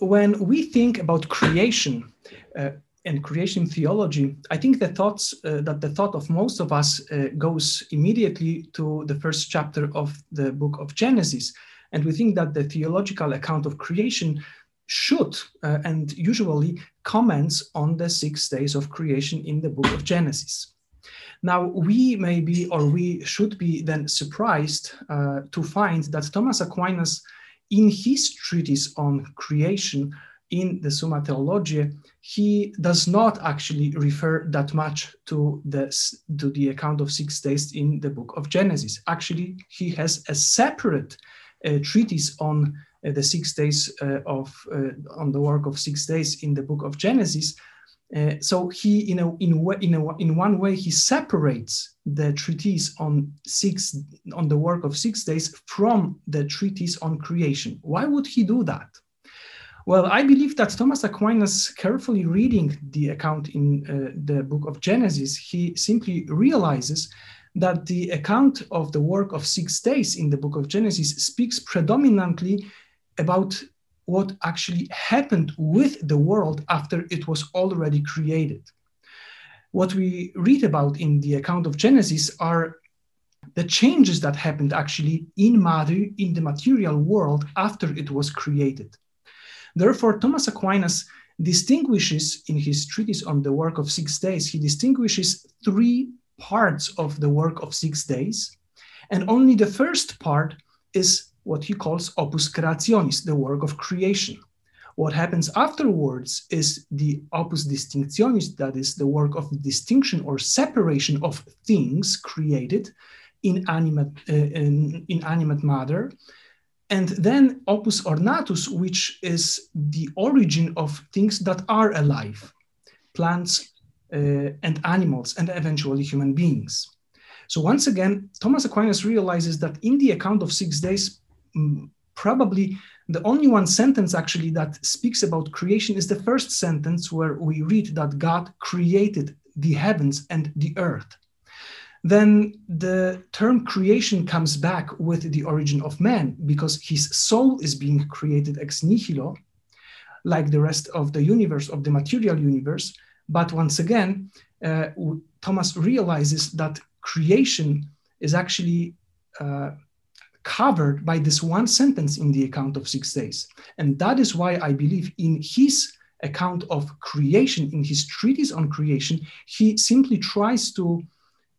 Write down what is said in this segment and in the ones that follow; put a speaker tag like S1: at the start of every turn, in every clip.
S1: when we think about creation uh, and creation theology, I think the thoughts uh, that the thought of most of us uh, goes immediately to the first chapter of the book of Genesis, and we think that the theological account of creation should uh, and usually comments on the six days of creation in the book of Genesis. Now, we may be, or we should be then surprised uh, to find that Thomas Aquinas, in his treatise on creation in the Summa Theologiae, he does not actually refer that much to the, to the account of six days in the book of Genesis. Actually, he has a separate uh, treatise on uh, the six days uh, of, uh, on the work of six days in the book of Genesis, uh, so he, in a, in, in, a, in one way, he separates the treatise on six on the work of six days from the treatise on creation. Why would he do that? Well, I believe that Thomas Aquinas, carefully reading the account in uh, the book of Genesis, he simply realizes that the account of the work of six days in the book of Genesis speaks predominantly about what actually happened with the world after it was already created. What we read about in the account of Genesis are the changes that happened actually in matter in the material world after it was created. Therefore, Thomas Aquinas distinguishes in his treatise on the work of six days, he distinguishes three parts of the work of six days. And only the first part is what he calls opus creationis, the work of creation. What happens afterwards is the opus distinctionis, that is the work of distinction or separation of things created in animate, uh, in, animate matter. And then opus ornatus, which is the origin of things that are alive, plants uh, and animals, and eventually human beings. So once again, Thomas Aquinas realizes that in the account of six days, probably the only one sentence actually that speaks about creation is the first sentence where we read that God created the heavens and the earth. Then the term creation comes back with the origin of man because his soul is being created ex nihilo, like the rest of the universe, of the material universe. But once again, uh, Thomas realizes that creation is actually uh, covered by this one sentence in the account of six days. And that is why I believe in his account of creation, in his treatise on creation, he simply tries to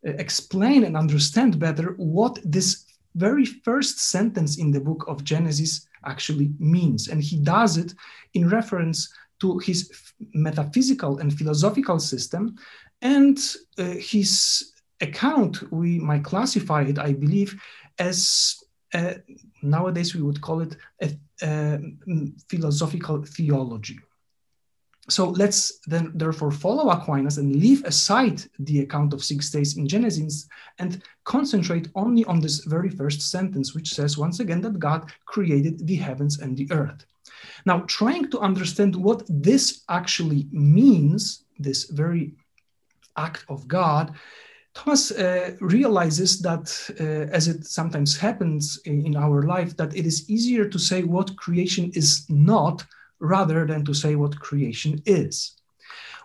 S1: uh, explain and understand better what this very first sentence in the book of Genesis actually means. And he does it in reference to his metaphysical and philosophical system and uh, his account, we might classify it, I believe, as uh, nowadays we would call it a, a philosophical theology. So let's then therefore follow Aquinas and leave aside the account of six days in Genesis and concentrate only on this very first sentence, which says once again that God created the heavens and the earth. Now, trying to understand what this actually means, this very act of God, Thomas uh, realizes that, uh, as it sometimes happens in, in, our life, that it is easier to say what creation is not rather than to say what creation is.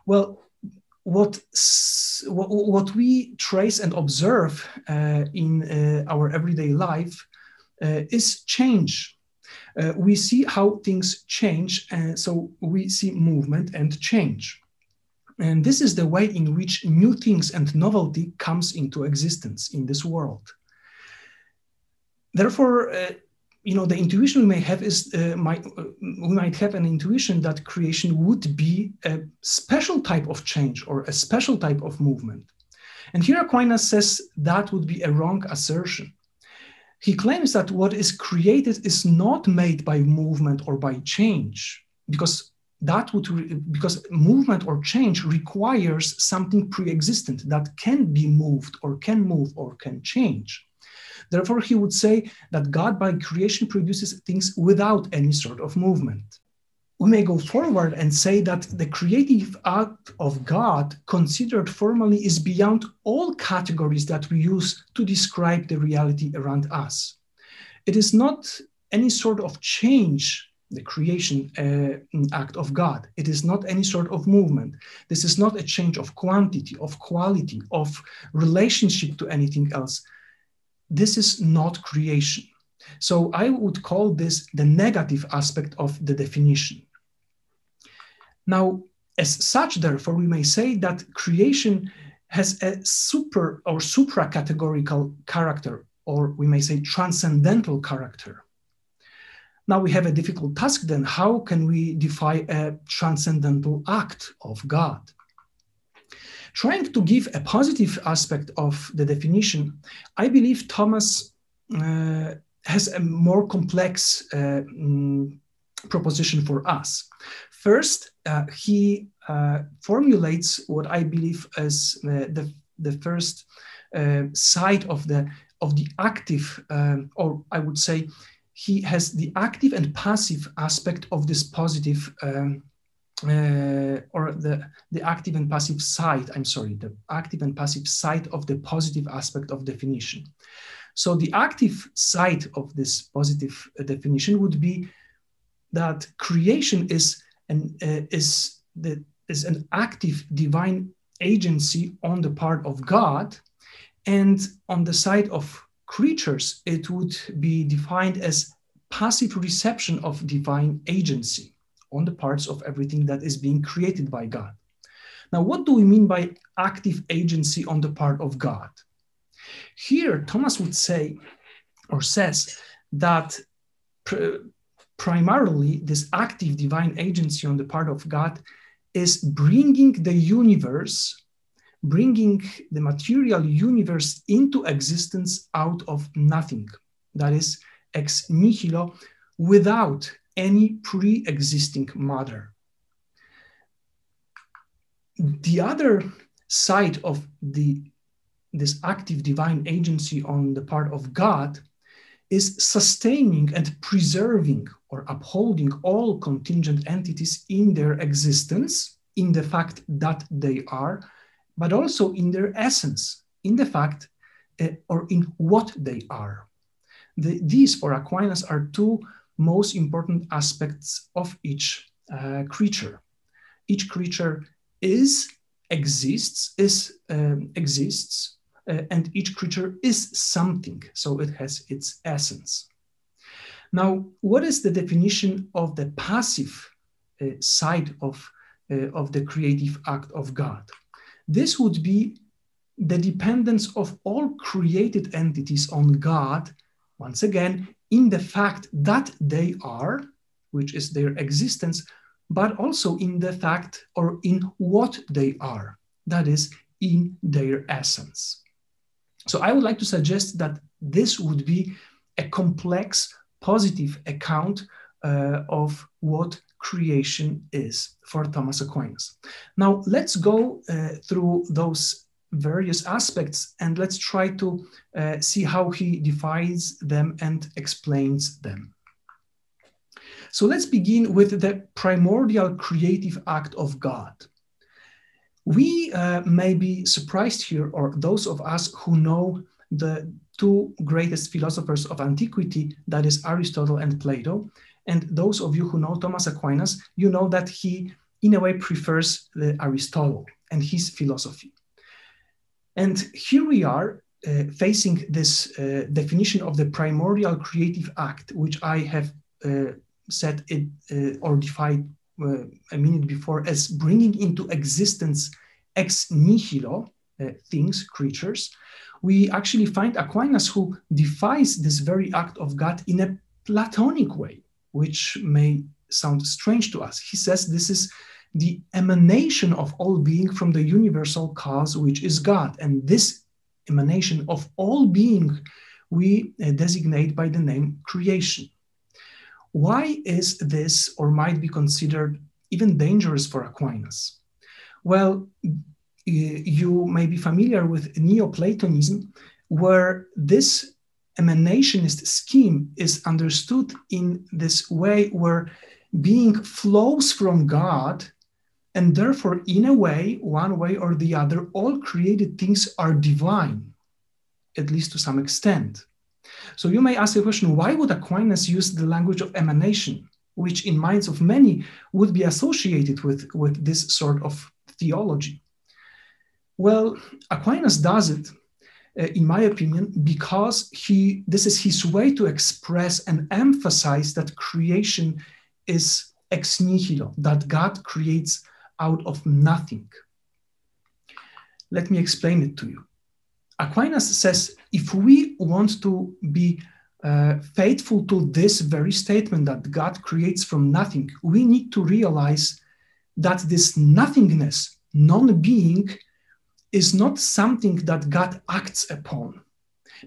S1: Well, what, what we trace and observe uh, in uh, our everyday life uh, is change. Uh, we see how things change, and so we see movement and change. And this is the way in which new things and novelty comes into existence in this world. Therefore, uh, you know, the intuition we may have is uh, might, uh, we might have an intuition that creation would be a special type of change or a special type of movement. And here Aquinas says that would be a wrong assertion. He claims that what is created is not made by movement or by change, because that would re- because movement or change requires something pre-existent that can be moved or can move or can change. Therefore he would say that god by creation produces things without any sort of movement. We may go forward and say that the creative act of god considered formally is beyond all categories that we use to describe the reality around us. It is not any sort of change the creation uh, act of God. It is not any sort of movement. This is not a change of quantity, of quality, of relationship to anything else. This is not creation. So I would call this the negative aspect of the definition. Now, as such, therefore, we may say that creation has a super or supra categorical character, or we may say transcendental character. Now we have a difficult task then. How can we define a transcendental act of God? Trying to give a positive aspect of the definition, I believe Thomas uh, has a more complex uh, mm, proposition for us. First, uh, he uh, formulates what I believe as uh, the, the first uh, side of the of the active, or I would say, he has the active and passive aspect of this positive, um, uh, or the the active and passive side. I'm sorry, the active and passive side of the positive aspect of definition. So the active side of this positive uh, definition would be that creation is an uh, is the is an active divine agency on the part of God, and on the side of creatures, it would be defined as passive reception of divine agency on the parts of everything that is being created by God. Now, what do we mean by active agency on the part of God? Here, Thomas would say or says that pr- primarily this active divine agency on the part of God is bringing the universe, bringing the material universe into existence out of nothing. That is, ex nihilo, without any pre existing matter. The other side of the this active divine agency on the part of God is sustaining and preserving or upholding all contingent entities in their existence, in the fact that they are, but also in their essence, in the fact uh, or in what they are. The, these, for Aquinas, are two most important aspects of each uh, creature. Each creature is, exists, is, um, exists, uh, and each creature is something, so it has its essence. Now, what is the definition of the passive uh, side of, of the creative act of God? This would be the dependence of all created entities on God, once again, in the fact that they are, which is their existence, but also in the fact or in what they are, that is, in their essence. So I would like to suggest that this would be a complex, positive account uh, of what creation is for Thomas Aquinas. Now let's go uh, through those various aspects and let's try to uh, see how he defines them and explains them. So let's begin with the primordial creative act of God. We uh, may be surprised here, or those of us who know the two greatest philosophers of antiquity, that is Aristotle and Plato, and those of you who know Thomas Aquinas, you know that he, in a way, prefers the Aristotle and his philosophy. And here we are uh, facing this uh, definition of the primordial creative act, which I have uh, said it uh, or defined uh, a minute before as bringing into existence ex nihilo uh, things, creatures, we actually find Aquinas who defies this very act of God in a Platonic way, which may sound strange to us. He says this is the emanation of all being from the universal cause, which is God. And this emanation of all being we uh, designate by the name creation. Why is this or might be considered even dangerous for Aquinas? Well, you may be familiar with Neoplatonism, where this emanationist scheme is understood in this way where being flows from God, and therefore, in a way, one way or the other, all created things are divine, at least to some extent. So you may ask the question why would Aquinas use the language of emanation? which in minds of many would be associated with, with this sort of theology. Well, Aquinas does it, uh, in my opinion, because he this is his way to express and emphasize that creation is ex nihilo, that God creates out of nothing. Let me explain it to you. Aquinas says if we want to be uh, faithful to this very statement that God creates from nothing, we need to realize that this nothingness, non being, is not something that God acts upon.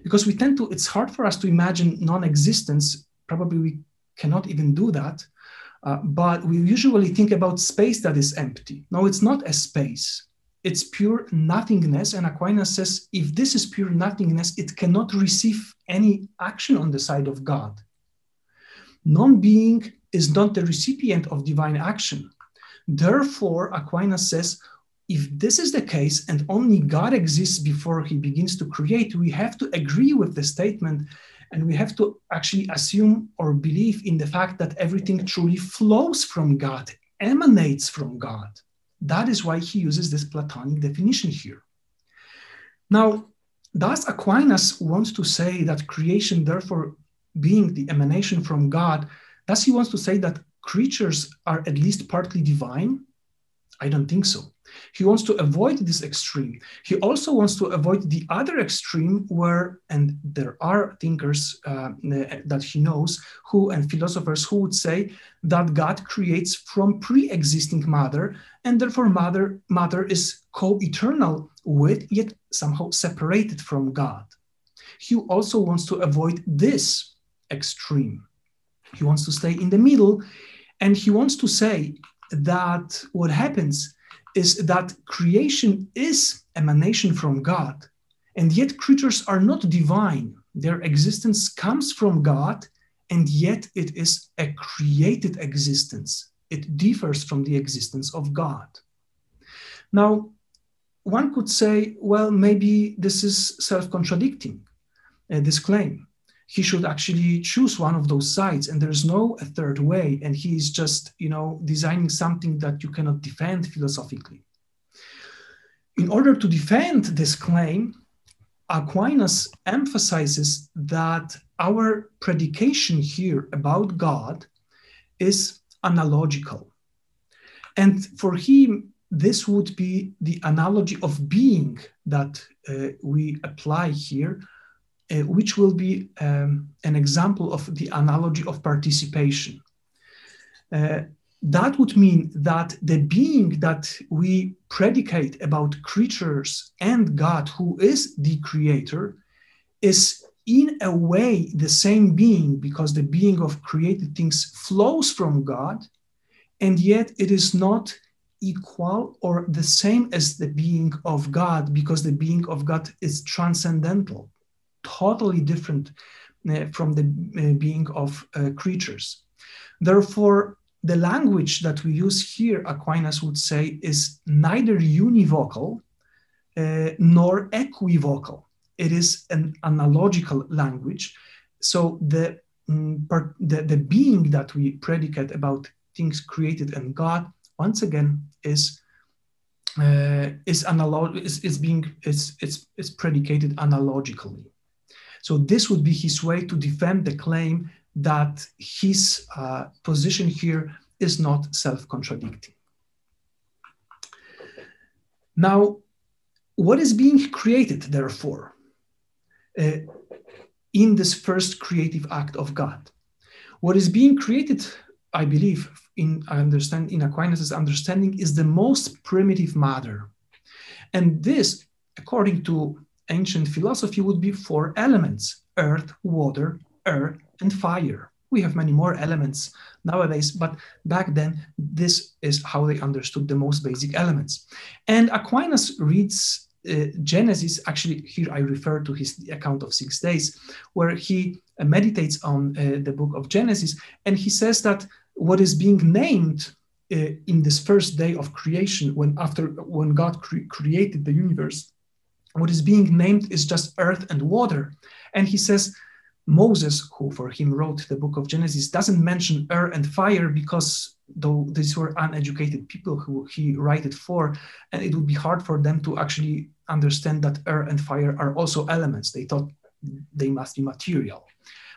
S1: Because we tend to, it's hard for us to imagine non existence. Probably we cannot even do that. Uh, but we usually think about space that is empty. No, it's not a space. It's pure nothingness. And Aquinas says if this is pure nothingness, it cannot receive any action on the side of God. Non being is not the recipient of divine action. Therefore, Aquinas says if this is the case and only God exists before he begins to create, we have to agree with the statement and we have to actually assume or believe in the fact that everything truly flows from God, emanates from God. That is why he uses this Platonic definition here. Now, does Aquinas want to say that creation, therefore, being the emanation from God, does he want to say that creatures are at least partly divine? I don't think so. He wants to avoid this extreme. He also wants to avoid the other extreme where, and there are thinkers uh, that he knows who, and philosophers who would say that God creates from pre existing matter, and therefore matter, matter is co eternal with, yet somehow separated from God. He also wants to avoid this extreme. He wants to stay in the middle, and he wants to say that what happens is that creation is emanation from God, and yet creatures are not divine. Their existence comes from God, and yet it is a created existence. It differs from the existence of God. Now, one could say, well, maybe this is self contradicting, uh, this claim he should actually choose one of those sides and there's no a third way and he is just you know designing something that you cannot defend philosophically. In order to defend this claim aquinas emphasizes that our predication here about god is analogical. And for him this would be the analogy of being that uh, we apply here uh, which will be um, an example of the analogy of participation. Uh, that would mean that the being that we predicate about creatures and God, who is the creator, is in a way the same being because the being of created things flows from God, and yet it is not equal or the same as the being of God because the being of God is transcendental totally different uh, from the uh, being of uh, creatures. Therefore, the language that we use here, Aquinas would say, is neither univocal uh, nor equivocal. It is an analogical language. So the, um, the, the being that we predicate about things created and God, once again, is uh, is analog is, is being is, is, is predicated analogically. So this would be his way to defend the claim that his uh, position here is not self-contradicting. Now, what is being created, therefore, uh, in this first creative act of God? What is being created, I believe, in I understand in Aquinas' understanding, is the most primitive matter. And this, according to ancient philosophy would be four elements earth, water, air, and fire. We have many more elements nowadays, but back then, this is how they understood the most basic elements. And Aquinas reads uh, Genesis, actually, here I refer to his account of six days, where he uh, meditates on uh, the book of Genesis, and he says that what is being named uh, in this first day of creation, when after when God cre- created the universe, what is being named is just earth and water. And he says, Moses, who for him wrote the book of Genesis, doesn't mention earth and fire because though these were uneducated people who he wrote it for, and it would be hard for them to actually understand that air and fire are also elements. They thought they must be material.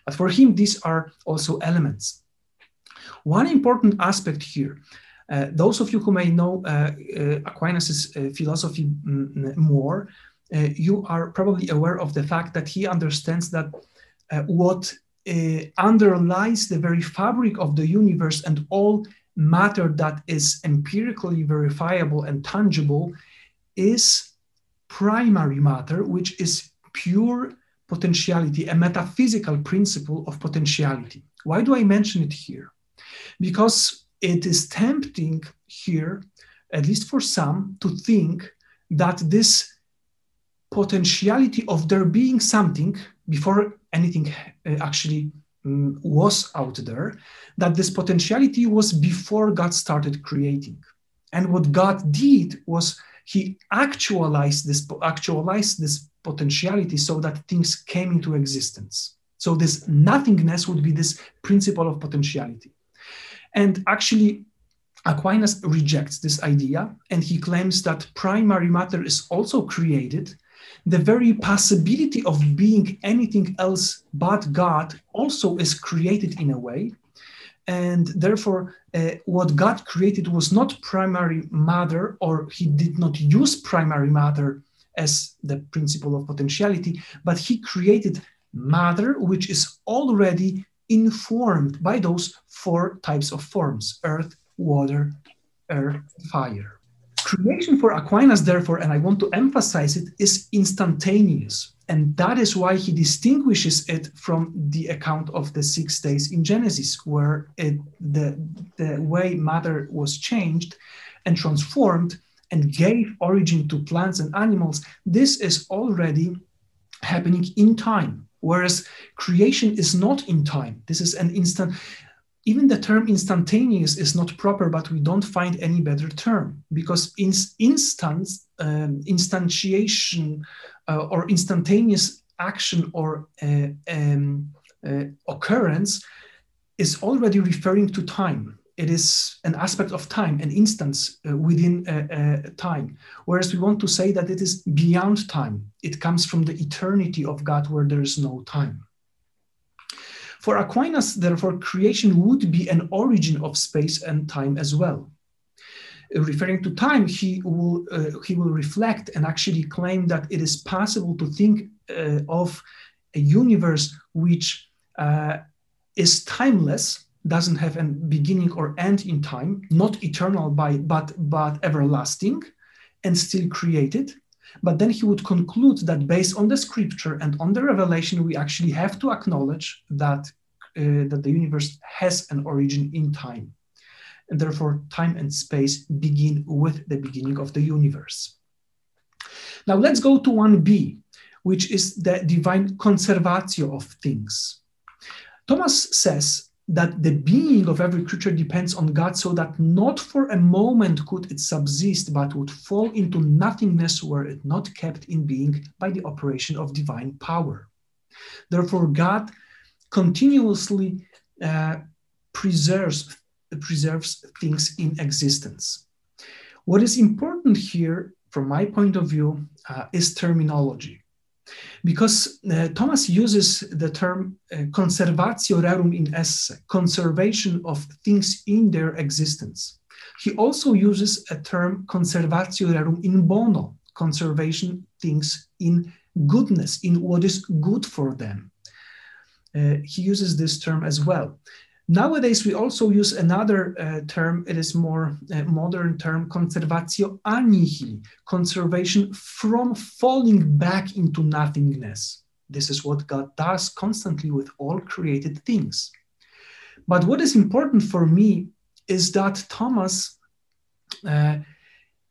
S1: But for him, these are also elements. One important aspect here, uh, those of you who may know uh, uh, Aquinas' uh, philosophy mm, more, uh, you are probably aware of the fact that he understands that uh, what underlies the very fabric of the universe and all matter that is empirically verifiable and tangible is primary matter, which is pure potentiality, a metaphysical principle of potentiality. Why do I mention it here? Because it is tempting here, at least for some, to think that this potentiality of there being something before anything uh, actually um, was out there, that this potentiality was before God started creating. And what God did was he actualized this actualized this potentiality so that things came into existence. So this nothingness would be this principle of potentiality. And actually, Aquinas rejects this idea and he claims that primary matter is also created. The very possibility of being anything else but God also is created in a way. And therefore, uh, what God created was not primary matter, or he did not use primary matter as the principle of potentiality, but he created matter which is already informed by those four types of forms earth, water, air, fire. Creation for Aquinas, therefore, and I want to emphasize it, is instantaneous. And that is why he distinguishes it from the account of the six days in Genesis, where it, the, the way matter was changed and transformed and gave origin to plants and animals, this is already happening in time. Whereas creation is not in time. This is an instant. Even the term instantaneous is not proper, but we don't find any better term because in, instance, um, instantiation uh, or instantaneous action or uh, um, uh, occurrence is already referring to time it is an aspect of time, an instance uh, within a, a time. Whereas we want to say that it is beyond time. It comes from the eternity of God where there is no time. For Aquinas, therefore, creation would be an origin of space and time as well. Referring to time, he will, uh, he will reflect and actually claim that it is possible to think uh, of a universe which uh, is timeless doesn't have a beginning or end in time, not eternal by but but everlasting, and still created. But then he would conclude that based on the scripture and on the revelation, we actually have to acknowledge that uh, that the universe has an origin in time, and therefore time and space begin with the beginning of the universe. Now let's go to one B, which is the divine conservatio of things. Thomas says that the being of every creature depends on God, so that not for a moment could it subsist, but would fall into nothingness were it not kept in being by the operation of divine power. Therefore, God continuously uh, preserves, preserves things in existence. What is important here, from my point of view, uh, is terminology because uh, Thomas uses the term uh, conservatio rerum in esse, conservation of things in their existence. He also uses a term conservatio rerum in bono, conservation things in goodness, in what is good for them. Uh, he uses this term as well. Nowadays, we also use another uh, term, it is more uh, modern term, conservatio a nihil, conservation from falling back into nothingness. This is what God does constantly with all created things. But what is important for me is that Thomas, uh,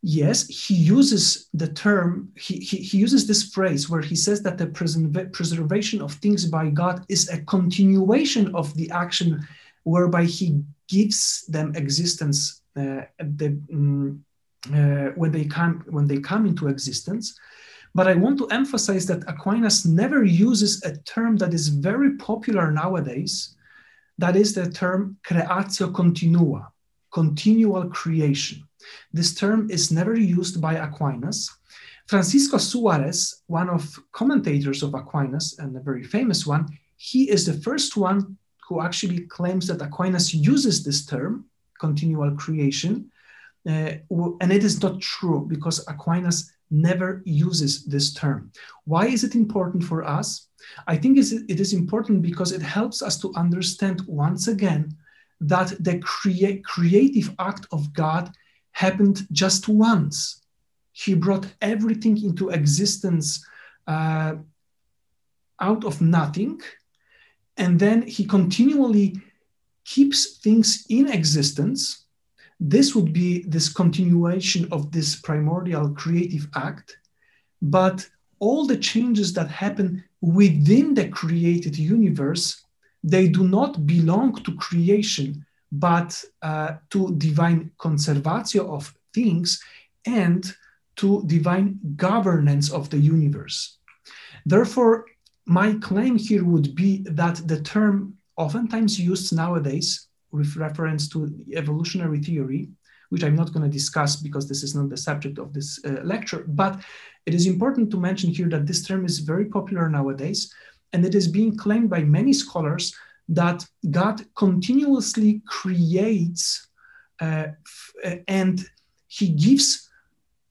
S1: yes, he uses the term, he, he, he, uses this phrase where he says that the preservation of things by God is a continuation of the action whereby he gives them existence uh, the, um, uh, when they come when they come into existence. But I want to emphasize that Aquinas never uses a term that is very popular nowadays. That is the term creatio continua, continual creation. This term is never used by Aquinas. Francisco Suarez, one of commentators of Aquinas and a very famous one, he is the first one who actually claims that Aquinas uses this term, continual creation. Uh, and it is not true because Aquinas never uses this term. Why is it important for us? I think it is important because it helps us to understand once again that the crea- creative act of God happened just once. He brought everything into existence uh, out of nothing, and then he continually keeps things in existence. This would be this continuation of this primordial creative act, but all the changes that happen within the created universe, they do not belong to creation, but uh, to divine conservatio of things and to divine governance of the universe. Therefore, my claim here would be that the term oftentimes used nowadays with reference to evolutionary theory, which I'm not going to discuss because this is not the subject of this uh, lecture, but it is important to mention here that this term is very popular nowadays, and it is being claimed by many scholars that God continuously creates uh, uh, and he gives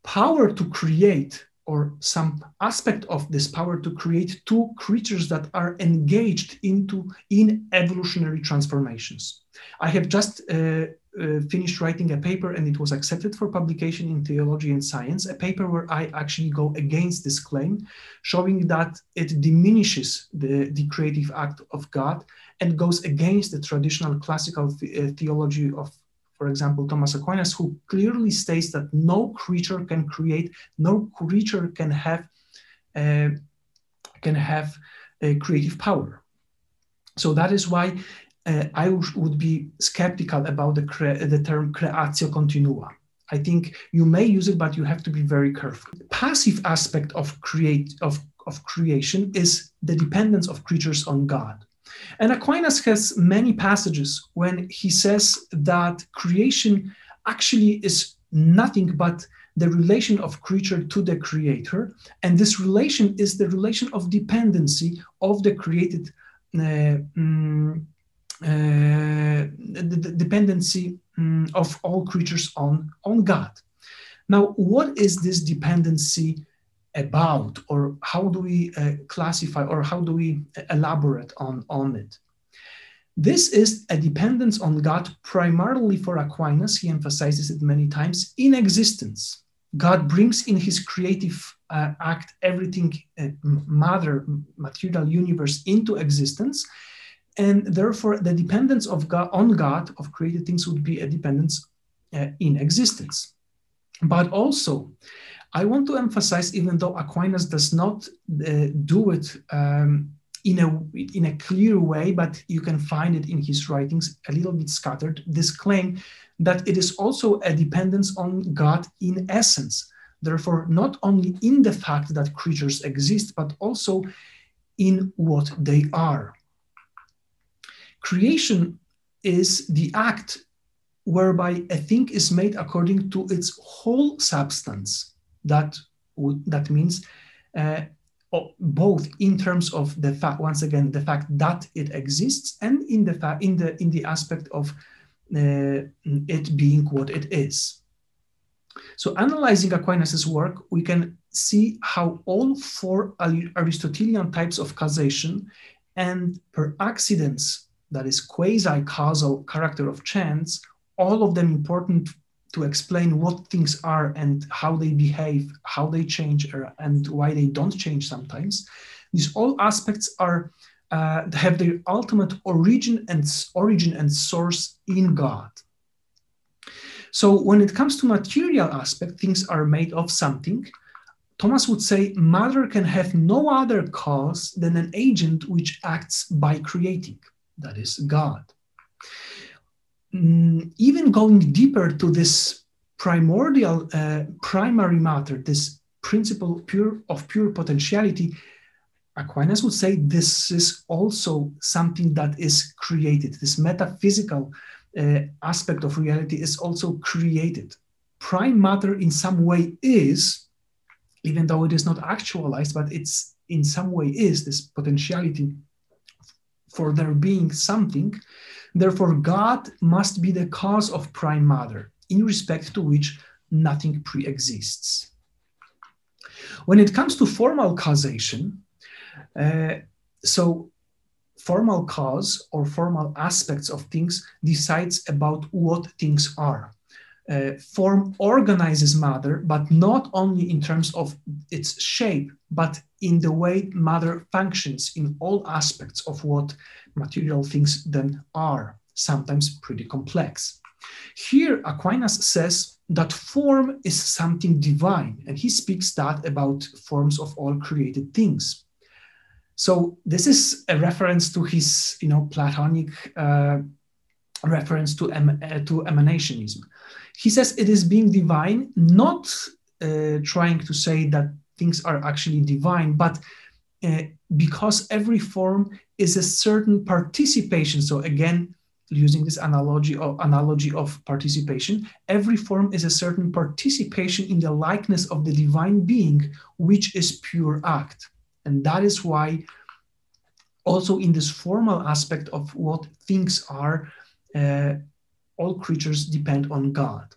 S1: power to create or some aspect of this power to create two creatures that are engaged into in evolutionary transformations. I have just uh, uh, finished writing a paper and it was accepted for publication in Theology and Science, a paper where I actually go against this claim, showing that it diminishes the, the creative act of God and goes against the traditional classical uh, theology of, for example, Thomas Aquinas, who clearly states that no creature can create, no creature can have, uh, can have a creative power. So that is why uh, I would be skeptical about the, cre- the term creatio continua. I think you may use it, but you have to be very careful. The passive aspect of create of, of creation is the dependence of creatures on God. And Aquinas has many passages when he says that creation actually is nothing but the relation of creature to the creator. And this relation is the relation of dependency of the created uh, um, uh, the, dependency um, of all creatures on, on God. Now, what is this dependency about, or how do we uh, classify, or how do we elaborate on, on it? This is a dependence on God primarily for Aquinas, he emphasizes it many times, in existence. God brings in his creative uh, act everything, uh, mother, material universe into existence, and therefore the dependence of God on God of created things would be a dependence uh, in existence. But also, I want to emphasize, even though Aquinas does not uh, do it um, in a in a clear way, but you can find it in his writings a little bit scattered. This claim that it is also a dependence on God in essence. Therefore, not only in the fact that creatures exist, but also in what they are. Creation is the act whereby a thing is made according to its whole substance. That that means uh, both in terms of the fact, once again, the fact that it exists, and in the fact, in the in the aspect of uh, it being what it is. So, analyzing Aquinas's work, we can see how all four Aristotelian types of causation and per accidens that is quasi-causal character of chance, all of them important to explain what things are and how they behave, how they change, and why they don't change sometimes. These all aspects are uh, have their ultimate origin and origin and source in God. So when it comes to material aspect, things are made of something. Thomas would say matter can have no other cause than an agent which acts by creating that is God. Mm, even going deeper to this primordial, uh, primary matter, this principle pure of pure potentiality, Aquinas would say this is also something that is created. This metaphysical uh, aspect of reality is also created. Prime matter, in some way, is, even though it is not actualized, but it's in some way is this potentiality for there being something. Therefore, God must be the cause of prime matter, in respect to which nothing pre exists. When it comes to formal causation, uh, so formal cause or formal aspects of things decides about what things are. Uh, form organizes matter, but not only in terms of its shape, but in the way matter functions in all aspects of what material things then are, sometimes pretty complex. Here, Aquinas says that form is something divine, and he speaks that about forms of all created things. So this is a reference to his, you know, Platonic uh, reference to, em- uh, to emanationism. He says it is being divine, not uh, trying to say that things are actually divine, but uh, because every form is a certain participation. So again, using this analogy of analogy of participation, every form is a certain participation in the likeness of the divine being, which is pure act. And that is why, also in this formal aspect of what things are, uh, all creatures depend on God.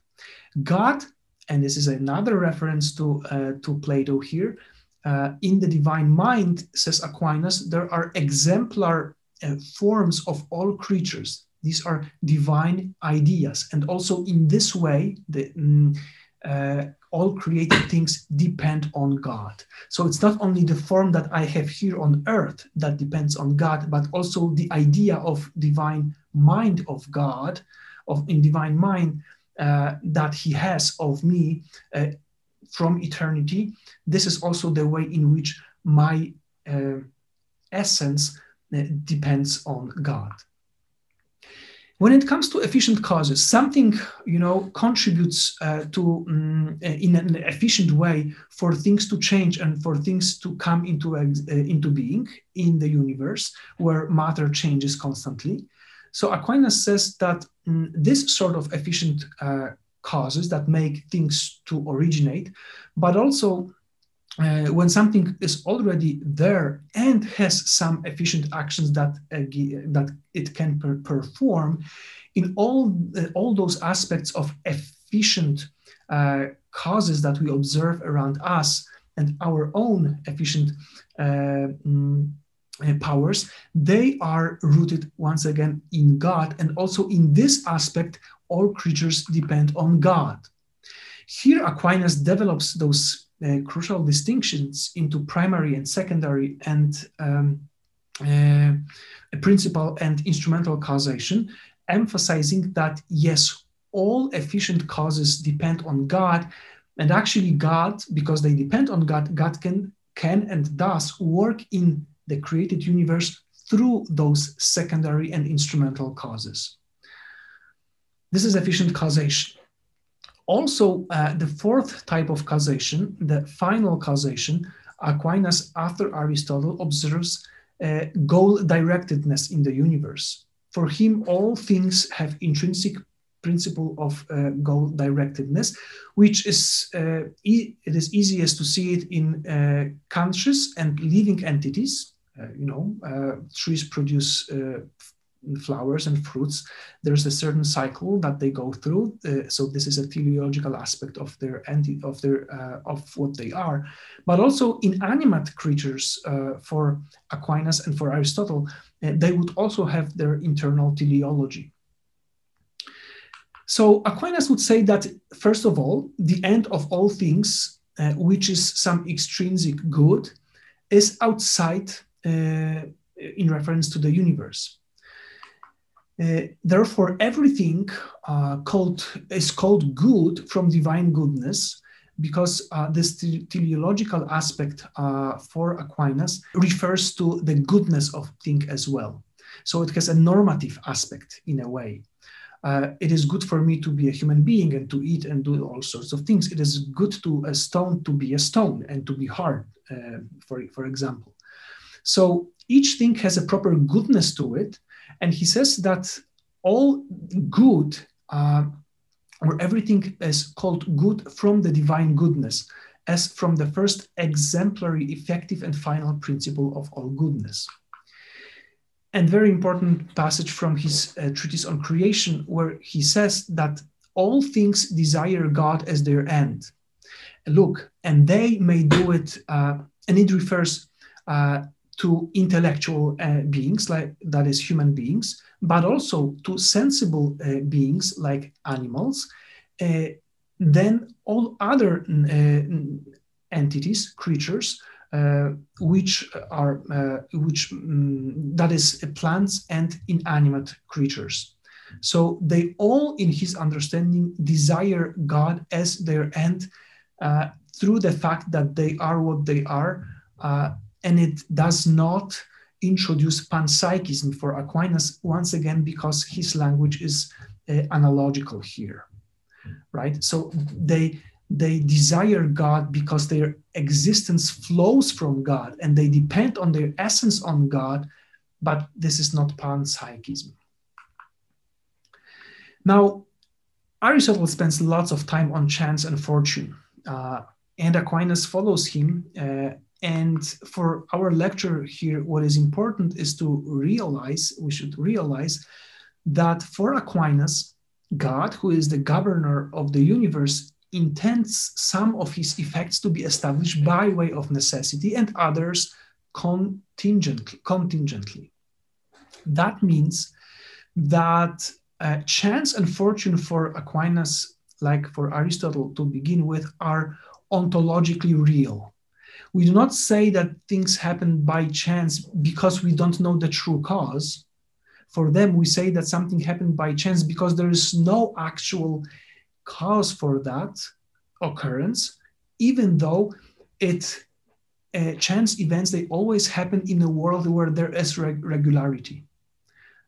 S1: God, and this is another reference to, uh, to Plato here, uh, in the divine mind, says Aquinas, there are exemplar uh, forms of all creatures. These are divine ideas. And also, in this way, the, mm, uh, all created things depend on God. So it's not only the form that I have here on earth that depends on God, but also the idea of divine mind of God, of in divine mind uh, that He has of me uh, from eternity. This is also the way in which my uh, essence uh, depends on God when it comes to efficient causes, something you know contributes uh, to um, in an efficient way for things to change and for things to come into uh, into being in the universe where matter changes constantly. So Aquinas says that um, this sort of efficient uh, causes that make things to originate, but also uh, when something is already there and has some efficient actions that uh, that it can per perform, in all uh, all those aspects of efficient uh, causes that we observe around us and our own efficient uh, mm, powers, they are rooted once again in God, and also in this aspect, all creatures depend on God. Here, Aquinas develops those uh, crucial distinctions into primary and secondary and um, uh, principal and instrumental causation, emphasizing that yes, all efficient causes depend on God, and actually God, because they depend on God, God can can and does work in the created universe through those secondary and instrumental causes. This is efficient causation. Also, uh, the fourth type of causation, the final causation, Aquinas, after Aristotle, observes uh, goal directedness in the universe. For him, all things have intrinsic principle of uh, goal directedness, which is uh, e it is easiest to see it in uh, conscious and living entities. Uh, you know, uh, trees produce flowers and fruits, there's a certain cycle that they go through. Uh, so this is a teleological aspect of their anti of their uh, of what they are, but also inanimate creatures uh, for Aquinas and for Aristotle, uh, they would also have their internal teleology. So Aquinas would say that first of all, the end of all things, uh, which is some extrinsic good, is outside uh, in reference to the universe. Uh, therefore, everything uh, called is called good from divine goodness, because uh, this teleological aspect uh, for Aquinas refers to the goodness of thing as well. So it has a normative aspect in a way. uh, it is good for me to be a human being and to eat and do all sorts of things. It is good to a stone to be a stone and to be hard, uh, for, for example. So each thing has a proper goodness to it. And he says that all good, uh, or everything is called good from the divine goodness, as from the first exemplary, effective, and final principle of all goodness and very important passage from his uh, treatise on creation where he says that all things desire god as their end look and they may do it uh, and it refers uh, to intellectual uh, beings like that is human beings but also to sensible uh, beings like animals uh, then all other entities creatures uh, which are uh, which um, that is plants and inanimate creatures. So they all, in his understanding, desire God as their end uh, through the fact that they are what they are, uh, and it does not introduce panpsychism for Aquinas once again because his language is uh, analogical here, right? So they they desire God because their existence flows from God and they depend on their essence on God, but this is not panpsychism. Now, Aristotle spends lots of time on chance and fortune, uh, and Aquinas follows him. Uh, and for our lecture here, what is important is to realize, we should realize that for Aquinas, God, who is the governor of the universe, intends some of his effects to be established by way of necessity and others contingently. contingently. That means that uh, chance and fortune for Aquinas, like for Aristotle to begin with, are ontologically real. We do not say that things happen by chance because we don't know the true cause. For them, we say that something happened by chance because there is no actual cause for that occurrence, even though it uh, chance events they always happen in a world where there is reg- regularity.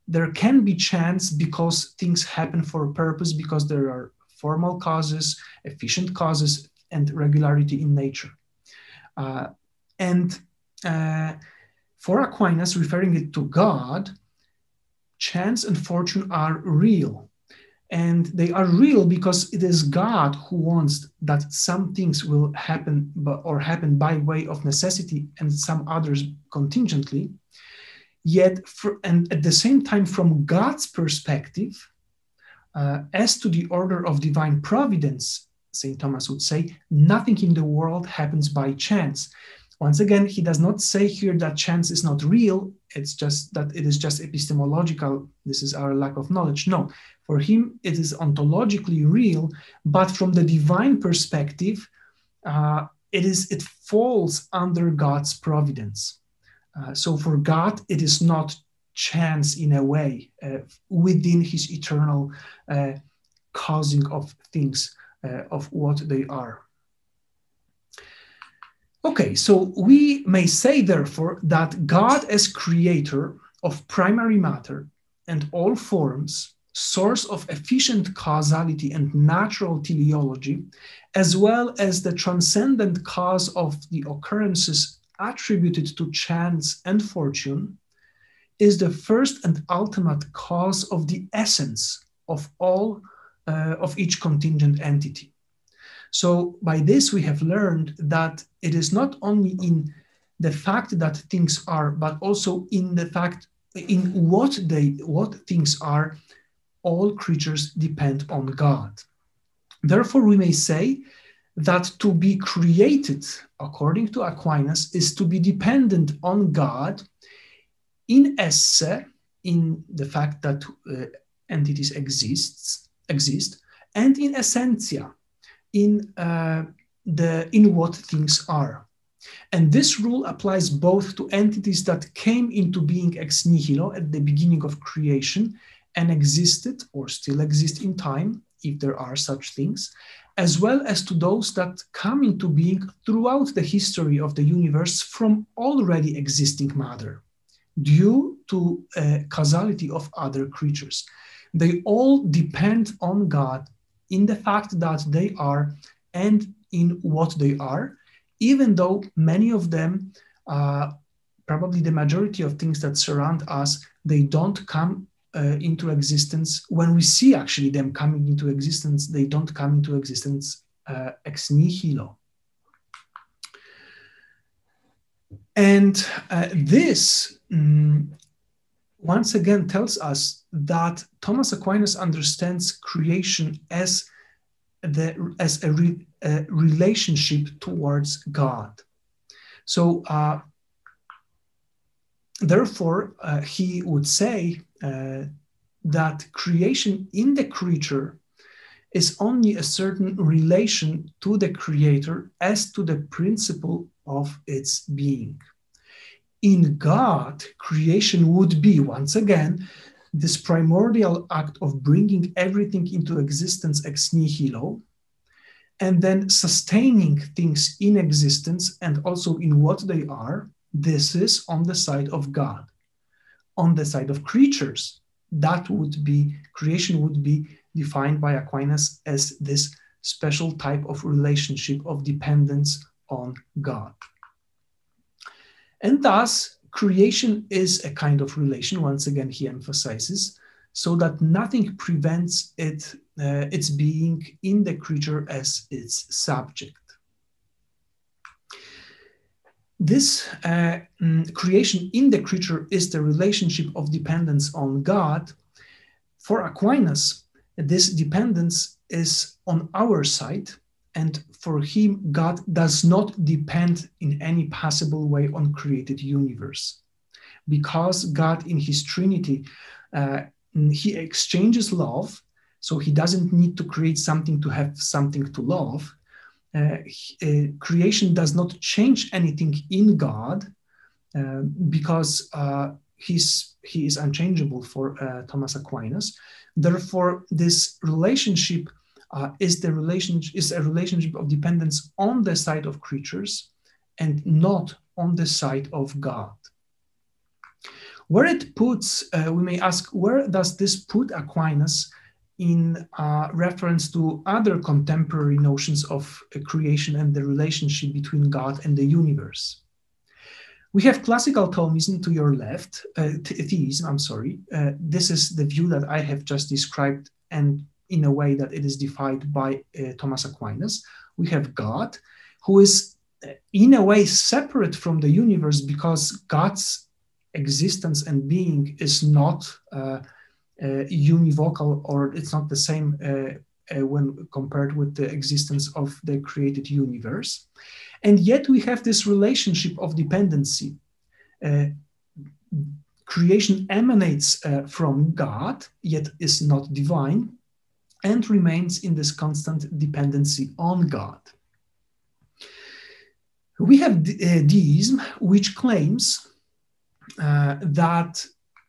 S1: There can be chance because things happen for a purpose because there are formal causes, efficient causes, and regularity in nature. Uh, and uh, for Aquinas, referring it to God, chance and fortune are real and they are real because it is God who wants that some things will happen or happen by way of necessity and some others contingently. Yet, for, and at the same time, from God's perspective, uh, as to the order of divine providence, St. Thomas would say, nothing in the world happens by chance. Once again, he does not say here that chance is not real, it's just that it is just epistemological. This is our lack of knowledge. No, for him, it is ontologically real, but from the divine perspective, uh, it is it falls under God's providence. Uh, so for God, it is not chance in a way uh, within His eternal uh, causing of things Uh, of what they are. Okay, so we may say, therefore, that God, as creator of primary matter and all forms, source of efficient causality and natural teleology, as well as the transcendent cause of the occurrences attributed to chance and fortune, is the first and ultimate cause of the essence of all uh, of each contingent entity. So by this we have learned that it is not only in the fact that things are, but also in the fact in what they what things are all creatures depend on God. Therefore, we may say that to be created, according to Aquinas, is to be dependent on God in esse, in the fact that uh, entities exists, exist, and in essentia, in uh, the in what things are. And this rule applies both to entities that came into being ex nihilo at the beginning of creation and existed or still exist in time, if there are such things, as well as to those that come into being throughout the history of the universe from already existing matter, due to uh, causality of other creatures. They all depend on God in the fact that they are and in what they are, even though many of them, uh, probably the majority of things that surround us, they don't come uh, into existence. When we see actually them coming into existence, they don't come into existence uh, ex nihilo. And uh, this um, once again tells us that Thomas Aquinas understands creation as the as a, re, a relationship towards God. So uh, therefore, uh, he would say uh, that creation in the creature is only a certain relation to the creator as to the principle of its being. In God, creation would be, once again, this primordial act of bringing everything into existence ex nihilo, and then sustaining things in existence and also in what they are, this is on the side of God. On the side of creatures, that would be, creation would be defined by Aquinas as this special type of relationship of dependence on God. And thus, creation is a kind of relation, once again, he emphasizes, so that nothing prevents it, uh, its being in the creature as its subject. This uh, mm, creation in the creature is the relationship of dependence on God. For Aquinas, this dependence is on our side, and for him, God does not depend in any possible way on created universe. Because God in his Trinity, uh, he exchanges love, so he doesn't need to create something to have something to love. Uh, uh, creation does not change anything in God uh, because uh, he's, he is unchangeable for uh, Thomas Aquinas. Therefore, this relationship uh, is the relationship is a relationship of dependence on the side of creatures and not on the side of God. Where it puts, uh, we may ask, where does this put Aquinas in uh, reference to other contemporary notions of creation and the relationship between God and the universe? We have classical Thomism to your left, uh, theism, I'm sorry. Uh, this is the view that I have just described and in a way that it is defined by uh, Thomas Aquinas. We have God, who is uh, in a way separate from the universe because God's existence and being is not uh, uh univocal or it's not the same uh, uh, when compared with the existence of the created universe. And yet we have this relationship of dependency. creation emanates from God, yet is not divine and remains in this constant dependency on God. We have uh, deism, which claims uh, that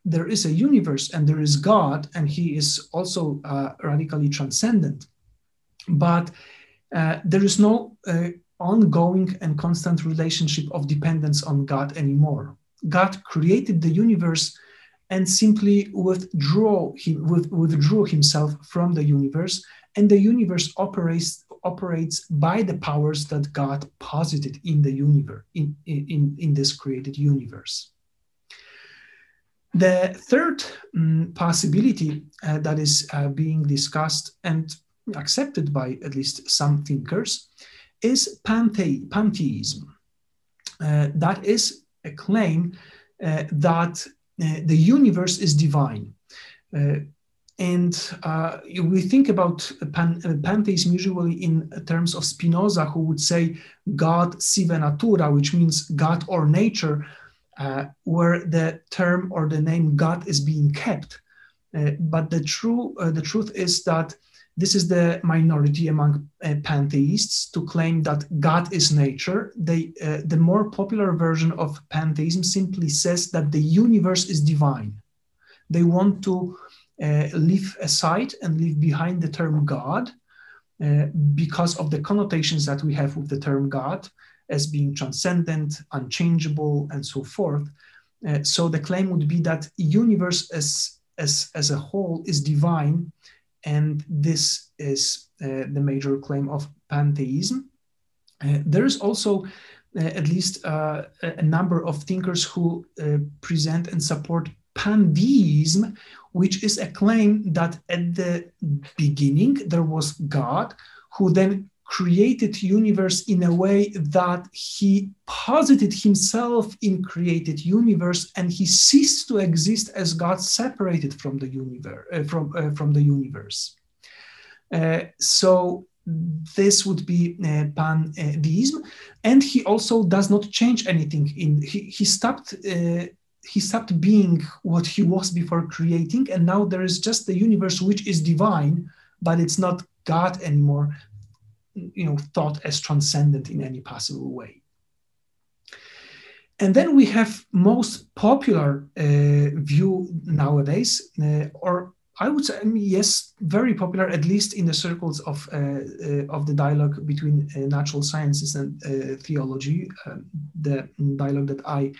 S1: there is a universe and there is God, and he is also uh, radically transcendent. But uh, there is no uh, ongoing and constant relationship of dependence on God anymore. God created the universe and simply withdraw him, with, withdrew himself from the universe, and the universe operates operates by the powers that God posited in the universe, in, in, in this created universe. The third um, possibility uh, that is uh, being discussed and accepted by at least some thinkers is panthe- pantheism. Uh, that is a claim uh, that uh, the universe is divine. Uh, and uh, we think about pan, uh, pantheism usually in terms of Spinoza, who would say God sive natura, which means God or nature, uh, where the term or the name God is being kept. But the true the truth is that this is the minority among uh, pantheists to claim that God is nature. They, uh, the more popular version of pantheism simply says that the universe is divine. They want to uh, leave aside and leave behind the term God uh, because of the connotations that we have with the term God as being transcendent, unchangeable, and so forth. Uh, so the claim would be that universe is as, as a whole is divine. And this is uh, the major claim of pandeism. Uh, there is also uh, at least a number of thinkers who present and support pantheism, which is a claim that at the beginning there was God who then created universe in a way that he posited himself in created universe and he ceased to exist as god separated from the universe uh, from uh, from the universe. Uh, so this would be uh, pandeism and he also does not change anything in he, he stopped uh, he stopped being what he was before creating and now there is just the universe which is divine but it's not god anymore you know, thought as transcendent in any possible way. And then we have most popular uh, view nowadays, uh, or I would say, I mean, yes, very popular, at least in the circles of, uh, uh of the dialogue between uh, natural sciences and uh, theology, um, the dialogue that I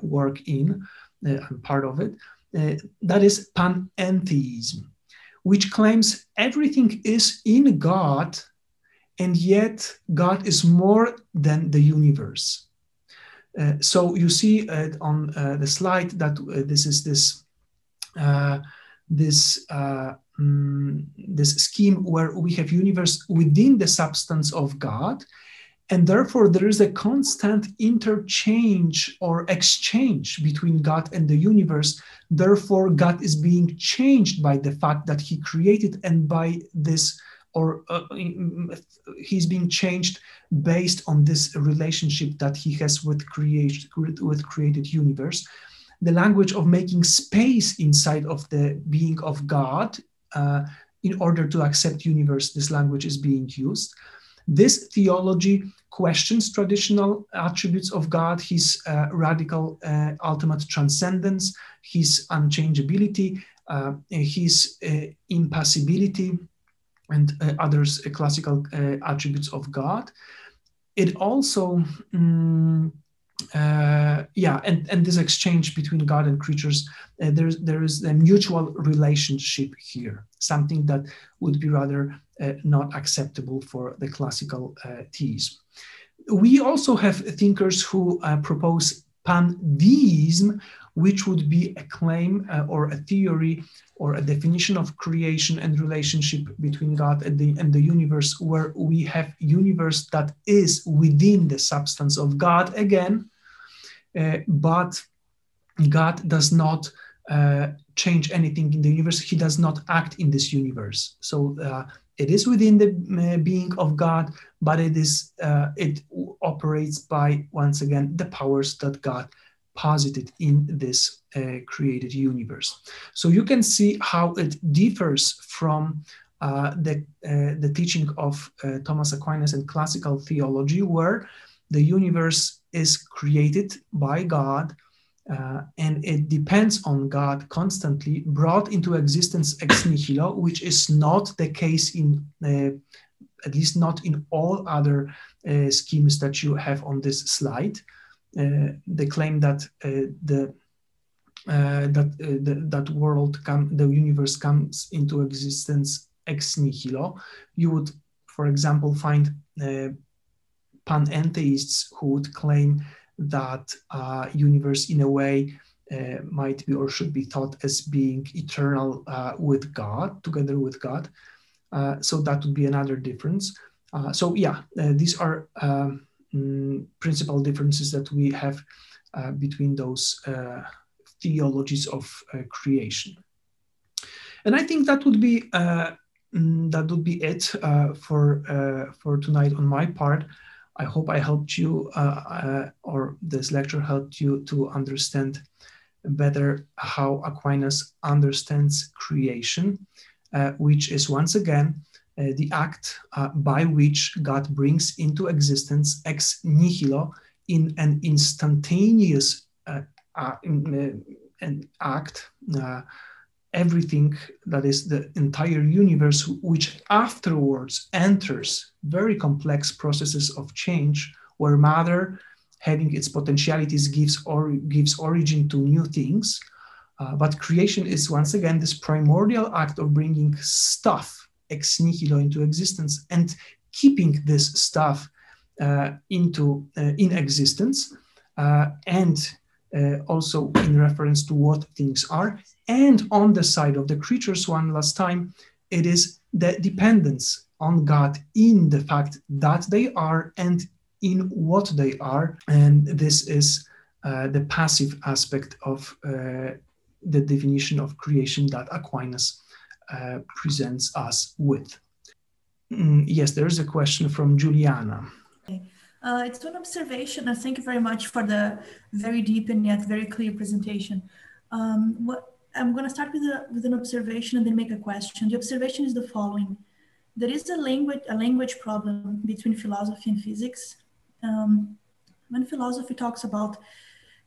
S1: work in, I'm part of it. that is panentheism, which claims everything is in God and yet God is more than the universe. Uh, so you see uh, on uh, the slide that uh, this is this uh, this um, this scheme where we have universe within the substance of God, and therefore there is a constant interchange or exchange between God and the universe. Therefore, God is being changed by the fact that He created and by this or uh, he's being changed based on this relationship that he has with creation with created universe. The language of making space inside of the being of god uh, in order to accept universe this language is being used. This theology questions traditional attributes of god his uh, radical uh, ultimate transcendence his unchangeability uh, his uh, impassibility and uh, others uh, classical uh, attributes of God. It also, um, yeah, and, and this exchange between God and creatures, there's, there is a mutual relationship here, something that would be rather not acceptable for the classical theism. We also have thinkers who propose pantheism, which would be a claim uh, or a theory or a definition of creation and relationship between God and the, and the universe, where we have universe that is within the substance of God again, uh, but God does not uh, change anything in the universe. He does not act in this universe. So uh, it is within the uh, being of God, but it is uh, it operates by once again the powers that God posited in this uh, created universe. So you can see how it differs from uh, the, uh, the teaching of uh, Thomas Aquinas and classical theology, where the universe is created by God uh, and it depends on God constantly, brought into existence ex nihilo, which is not the case in, uh, at least not in all other schemes that you have on this slide. Uh, the claim that uh, the uh, that the, that world come the universe comes into existence ex nihilo, you would, for example, find panentheists who would claim that uh, universe in a way uh, might be or should be thought as being eternal uh, with God, together with God. so that would be another difference. so yeah, these are um, um, principal differences that we have uh, between those uh, theologies of uh, creation. And I think that would be mm, that would be it for for tonight on my part. I hope I helped you, or this lecture helped you to understand better how Aquinas understands creation, uh, which is once again uh, the act uh, by which God brings into existence ex nihilo in an instantaneous uh, in, an act everything that is the entire universe, which afterwards enters very complex processes of change, where matter, having its potentialities, gives or gives origin to new things. Uh, but creation is once again this primordial act of bringing stuff ex nihilo into existence and keeping this stuff uh, into uh, in existence uh, and uh, also in reference to what things are and on the side of the creatures one last time it is the dependence on god in the fact that they are and in what they are and this is uh, the passive aspect of uh, the definition of creation that Aquinas uh, presents us with. Mm, yes, there is a question from Juliana.
S2: Uh, it's an observation, and thank you very much for the very deep and yet very clear presentation. Um, what, I'm going to start with, a, with an observation and then make a question. The observation is the following: there is a language a language problem between philosophy and physics. Um, when philosophy talks about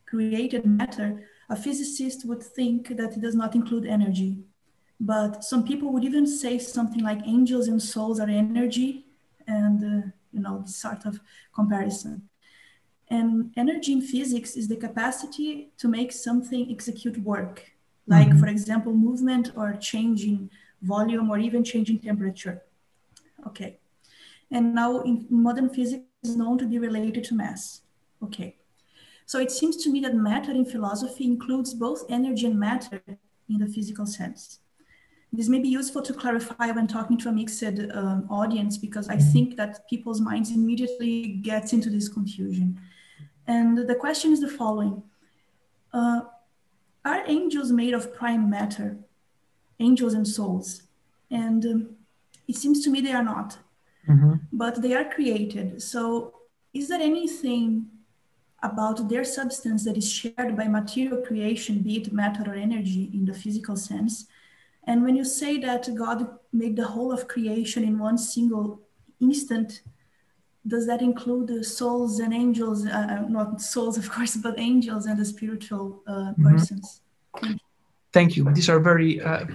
S2: created matter, a physicist would think that it does not include energy. But some people would even say something like angels and souls are energy, and uh, you know this sort of comparison. And energy in physics is the capacity to make something execute work, like mm-hmm. for example, movement or changing volume or even changing temperature. Okay. And now in modern physics is known to be related to mass. Okay. So it seems to me that matter in philosophy includes both energy and matter in the physical sense. This may be useful to clarify when talking to a mixed um, audience because I think that people's minds immediately gets into this confusion. And the question is the following. Uh, are angels made of prime matter, angels and souls? And um, it seems to me they are not, mm-hmm. but they are created. So is there anything about their substance that is shared by material creation, be it matter or energy in the physical sense. And when you say that God made the whole of creation in one single instant, does that include the souls and angels? Uh, uh not souls, of course, but angels and the spiritual uh, mm-hmm. persons?
S1: Thank you. These are very, uh,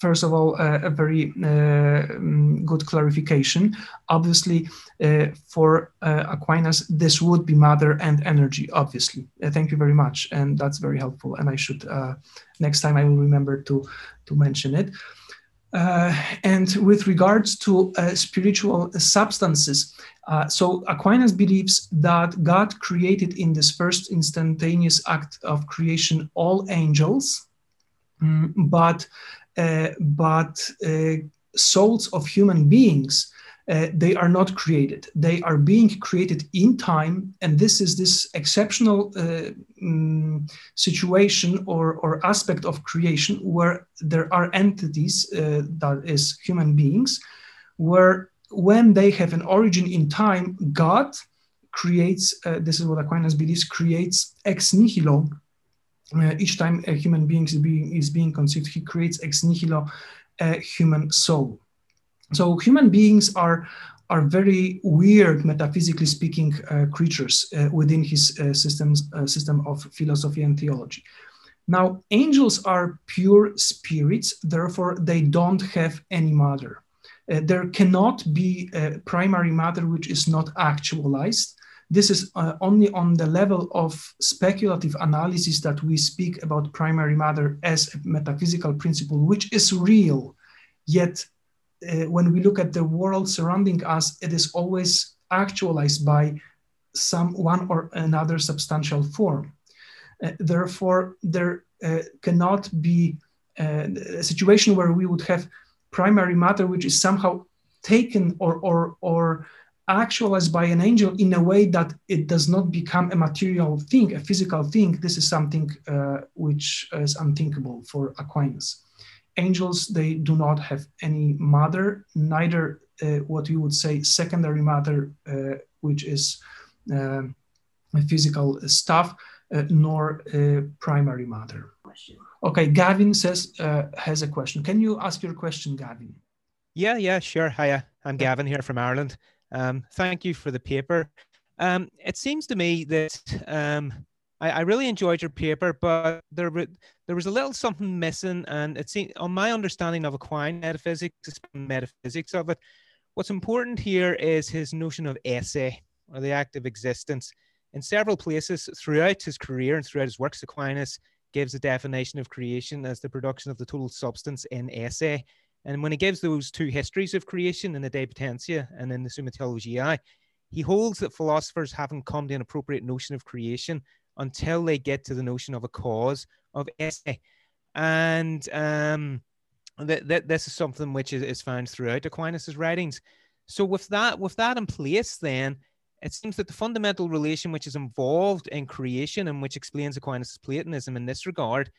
S1: first of all, uh, a very uh, mm, good clarification. Obviously, uh, for uh, Aquinas, this would be matter and energy, obviously. Uh, thank you very much. And that's very helpful. And I should, next time, I will remember to, to mention it. And with regards to spiritual substances, so Aquinas believes that God created in this first instantaneous act of creation all angels, Mm, but uh, but uh, souls of human beings uh, they are not created they are being created in time and this is this exceptional uh, um, situation or, or aspect of creation where there are entities uh, that is human beings where when they have an origin in time god creates uh, this is what aquinas believes creates ex nihilo uh, each time a human being is being, is being conceived, he creates ex nihilo a human soul. So human beings are are very weird, metaphysically speaking, uh, creatures uh, within his uh, systems, uh, system of philosophy and theology. Now, angels are pure spirits, therefore they don't have any matter. Uh, there cannot be a primary matter which is not actualized. This is uh, only on the level of speculative analysis that we speak about primary matter as a metaphysical principle, which is real. Yet, uh, when we look at the world surrounding us, it is always actualized by some one or another substantial form. Uh, therefore, there uh, cannot be uh, a situation where we would have primary matter which is somehow taken or or or actualized by an angel in a way that it does not become a material thing, a physical thing, this is something uh, which is unthinkable for Aquinas. Angels, they do not have any mother neither uh, what you would say secondary matter, uh, which is um, physical stuff, uh, nor uh, primary matter. Okay, Gavin says uh, has a question. Can you ask your question, Gavin?
S3: Yeah, yeah, sure. Hiya, I'm Gavin here from Ireland. Um, thank you for the paper. Um, it seems to me that um, I, I, really enjoyed your paper, but there, there was a little something missing. And it seems, on my understanding of Aquinas metaphysics, metaphysics of it, what's important here is his notion of esse, or the act of existence. In several places throughout his career and throughout his works, Aquinas gives a definition of creation as the production of the total substance in esse. And when he gives those two histories of creation in the De Potentia and in the Summa Theologiae, he holds that philosophers haven't come to an appropriate notion of creation until they get to the notion of a cause of esse. And um, th- th- this is something which is, is found throughout Aquinas's writings. So with that, with that in place, then it seems that the fundamental relation which is involved in creation and which explains Aquinas' Platonism in this regard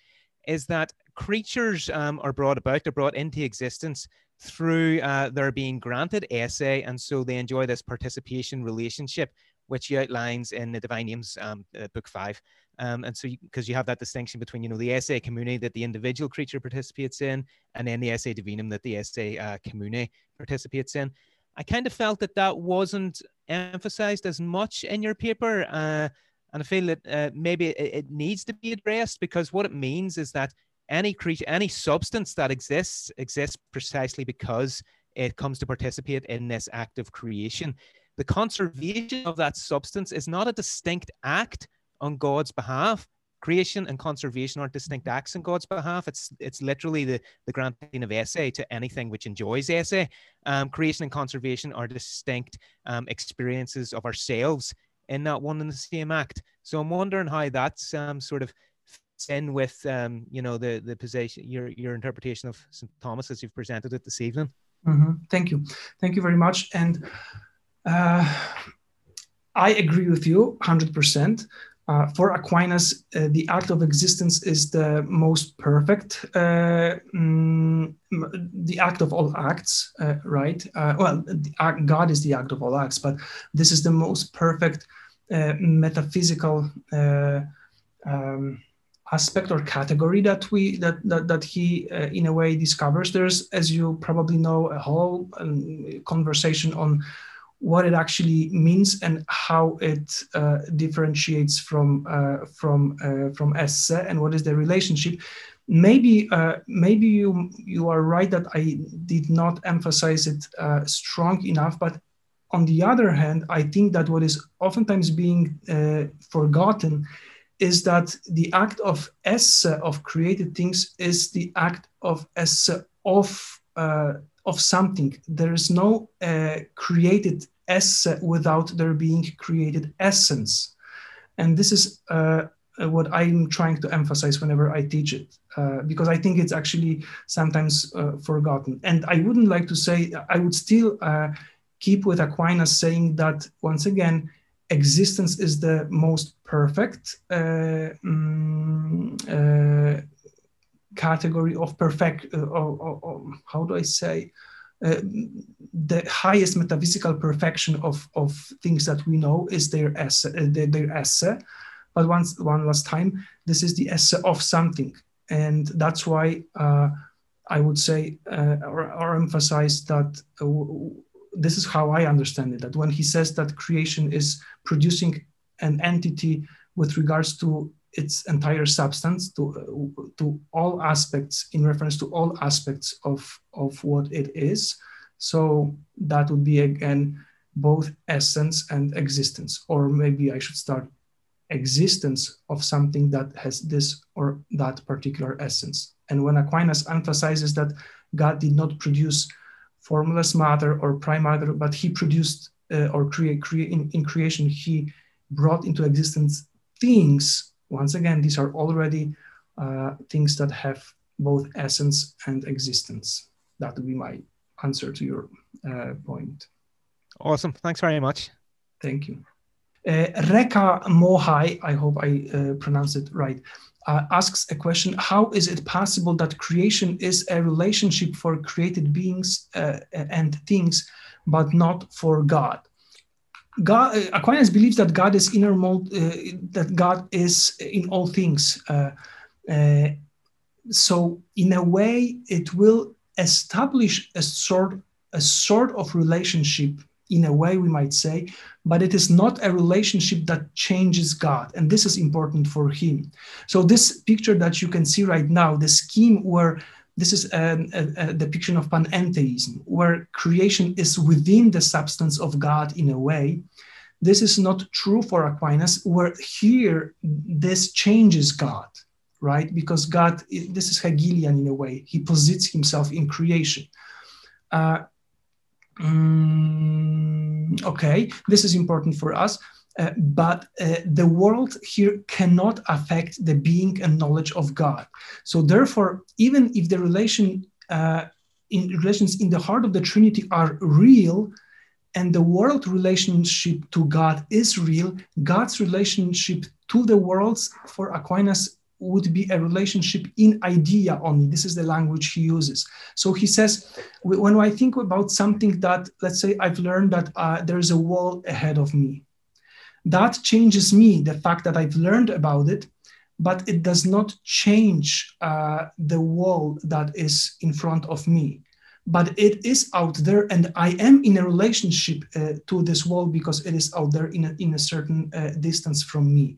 S3: is that creatures um, are brought about, they're brought into existence through uh, their being granted esse, and so they enjoy this participation relationship, which he outlines in the Divine Names, um, uh, Book Five. Um, and so, because you, you, have that distinction between, you know, the esse commune that the individual creature participates in, and then the esse divinum that the esse uh, commune participates in. I kind of felt that that wasn't emphasized as much in your paper. Uh, and I feel that uh, maybe it, it, needs to be addressed because what it means is that any creature, any substance that exists, exists precisely because it comes to participate in this act of creation. The conservation of that substance is not a distinct act on God's behalf, creation and conservation aren't distinct acts on God's behalf. It's it's literally the, the granting of esse to anything which enjoys esse. Um, creation and conservation are distinct um, experiences of ourselves in that one and the same act. So I'm wondering how that's um, sort of fits in with um, you know the the position your your interpretation of St Thomas as you've presented it this evening.
S1: Mm-hmm. Thank you, thank you very much, and. Uh, I agree with you 100%. Uh, for Aquinas, uh, the act of existence is the most perfect, uh, mm, the act of all acts, uh, right? Uh, well, act, God is the act of all acts, but this is the most perfect metaphysical um, aspect or category that we that that, that he in a way discovers. There's, as you probably know, a whole um, conversation on what it actually means and how it uh, differentiates from uh, from uh, from esse and what is the relationship. Maybe uh, maybe you you are right that I did not emphasize it uh, strong enough, but on the other hand, I think that what is oftentimes being uh, forgotten is that the act of esse of created things is the act of esse of of something. There is no uh, created esse without there being created essence. And this is uh, what I'm trying to emphasize whenever I teach it, uh, because I think it's actually sometimes uh, forgotten. And I wouldn't like to say, I would still uh, keep with Aquinas saying that once again, existence is the most perfect um, category of perfect, or, how do I say? Uh, the highest metaphysical perfection of, of things that we know is their esse, uh, their, their esse. But once, one last time, this is the esse of something. And that's why uh, I would say uh, or, or, emphasize that uh, this is how I understand it that when he says that creation is producing an entity with regards to its entire substance to, uh, to all aspects in reference to all aspects of, of what it is. So that would be again both essence and existence, or maybe I should start existence of something that has this or that particular essence. And when Aquinas emphasizes that God did not produce formless matter or prime matter, but he produced uh, or create, create in, in creation, he brought into existence things once again, these are already uh, things that have both essence and existence. That would be my answer to your uh, point.
S3: Awesome. Thanks very much.
S1: Thank you. Uh, Reka Mohai, I hope I uh, pronounced it right, uh, asks a question How is it possible that creation is a relationship for created beings uh, and things, but not for God? God, uh, Aquinas believes that God is inner mold, uh, that God is in all things. Uh, so, in a way, it will establish a sort, a sort of relationship. In a way, we might say, but it is not a relationship that changes God, and this is important for him. So, this picture that you can see right now, the scheme where this is a, a, a, depiction of panentheism, where creation is within the substance of God in a way. This is not true for Aquinas, where here this changes God, right? Because God, this is Hegelian in a way. He posits himself in creation. Uh, mm, okay, this is important for us. Uh, but uh, the world here cannot affect the being and knowledge of God. So therefore, even if the relation uh, in relations in the heart of the Trinity are real, and the world relationship to God is real, God's relationship to the worlds for Aquinas would be a relationship in idea only. This is the language he uses. So he says, when I think about something that, let's say, I've learned that uh, there is a wall ahead of me, that changes me, the fact that I've learned about it, but it does not change uh, the wall that is in front of me. But it is out there and i am in a relationship uh, to this wall because it is out there in a, in a certain uh, distance from me.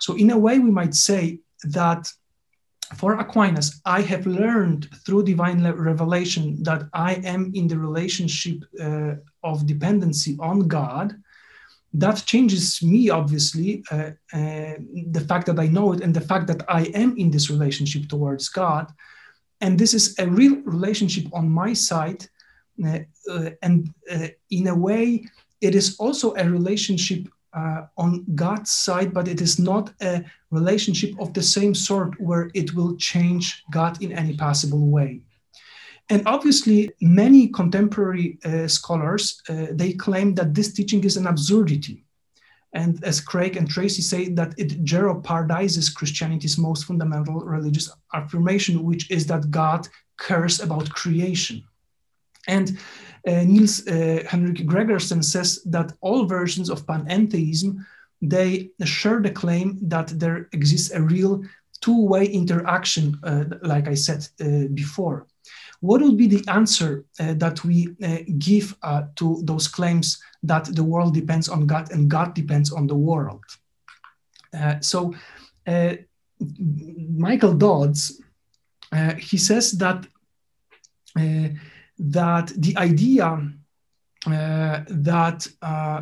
S1: So in a way we might say that for aquinas i have learned through divine revelation that i am in the relationship uh, of dependency on god that changes me obviously uh, uh, the fact that i know it and the fact that i am in this relationship towards god. And this is a real relationship on my side uh, uh, and uh, in a way it is also a relationship uh, on god's side but it is not a relationship of the same sort where it will change god in any possible way and obviously many contemporary uh, scholars uh, they claim that this teaching is an absurdity and as Craig and Tracy say, that it jeopardizes Christianity's most fundamental religious affirmation, which is that God cares about creation. And uh, Niels uh, Henrik Gregersen says that all versions of panentheism they share the claim that there exists a real two-way interaction, uh, like I said uh, before. What would be the answer uh, that we uh, give uh, to those claims that the world depends on God and God depends on the world? Uh, so, uh, Michael Dodds, uh, he says that that the idea that,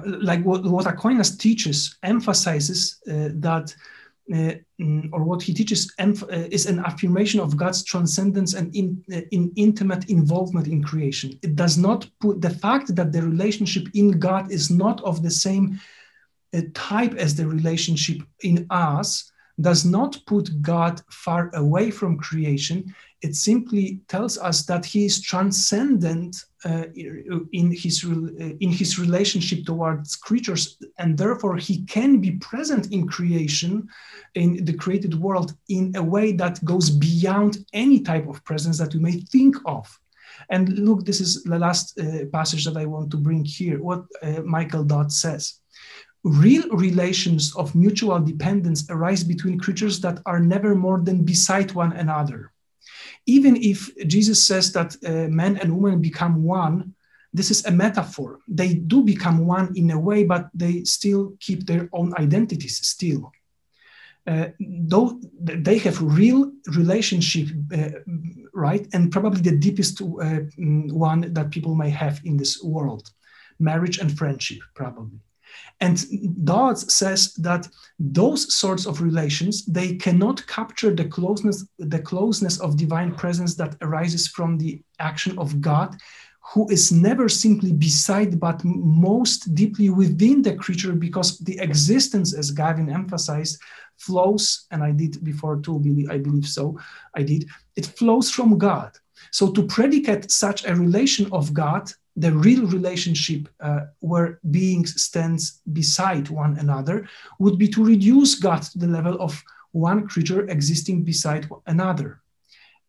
S1: like what, what Aquinas teaches, emphasizes that or what he teaches uh, is an affirmation of God's transcendence and in, uh, in intimate involvement in creation. It does not put the fact that the relationship in God is not of the same type as the relationship in us does not put God far away from creation. It simply tells us that He is transcendent uh, in his uh, in his relationship towards creatures, and therefore He can be present in creation, in the created world, in a way that goes beyond any type of presence that we may think of. And look, this is the last uh, passage that I want to bring here. What uh, Michael Dodds says real relations of mutual dependence arise between creatures that are never more than beside one another. Even if Jesus says that uh, man and women become one, this is a metaphor. They do become one in a way, but they still keep their own identities still. Uh, though they have real relationship, uh, right, and probably the deepest uh, mm, one that people may have in this world, marriage and friendship, probably. And Dodds says that those sorts of relations, they cannot capture the closeness, the closeness of divine presence that arises from the action of God, who is never simply beside, but most deeply within the creature, because the existence, as Gavin emphasized, flows, and I did before too, I believe so, I did, it flows from God. So to predicate such a relation of God the real relationship uh, where beings stands beside one another would be to reduce God to the level of one creature existing beside another.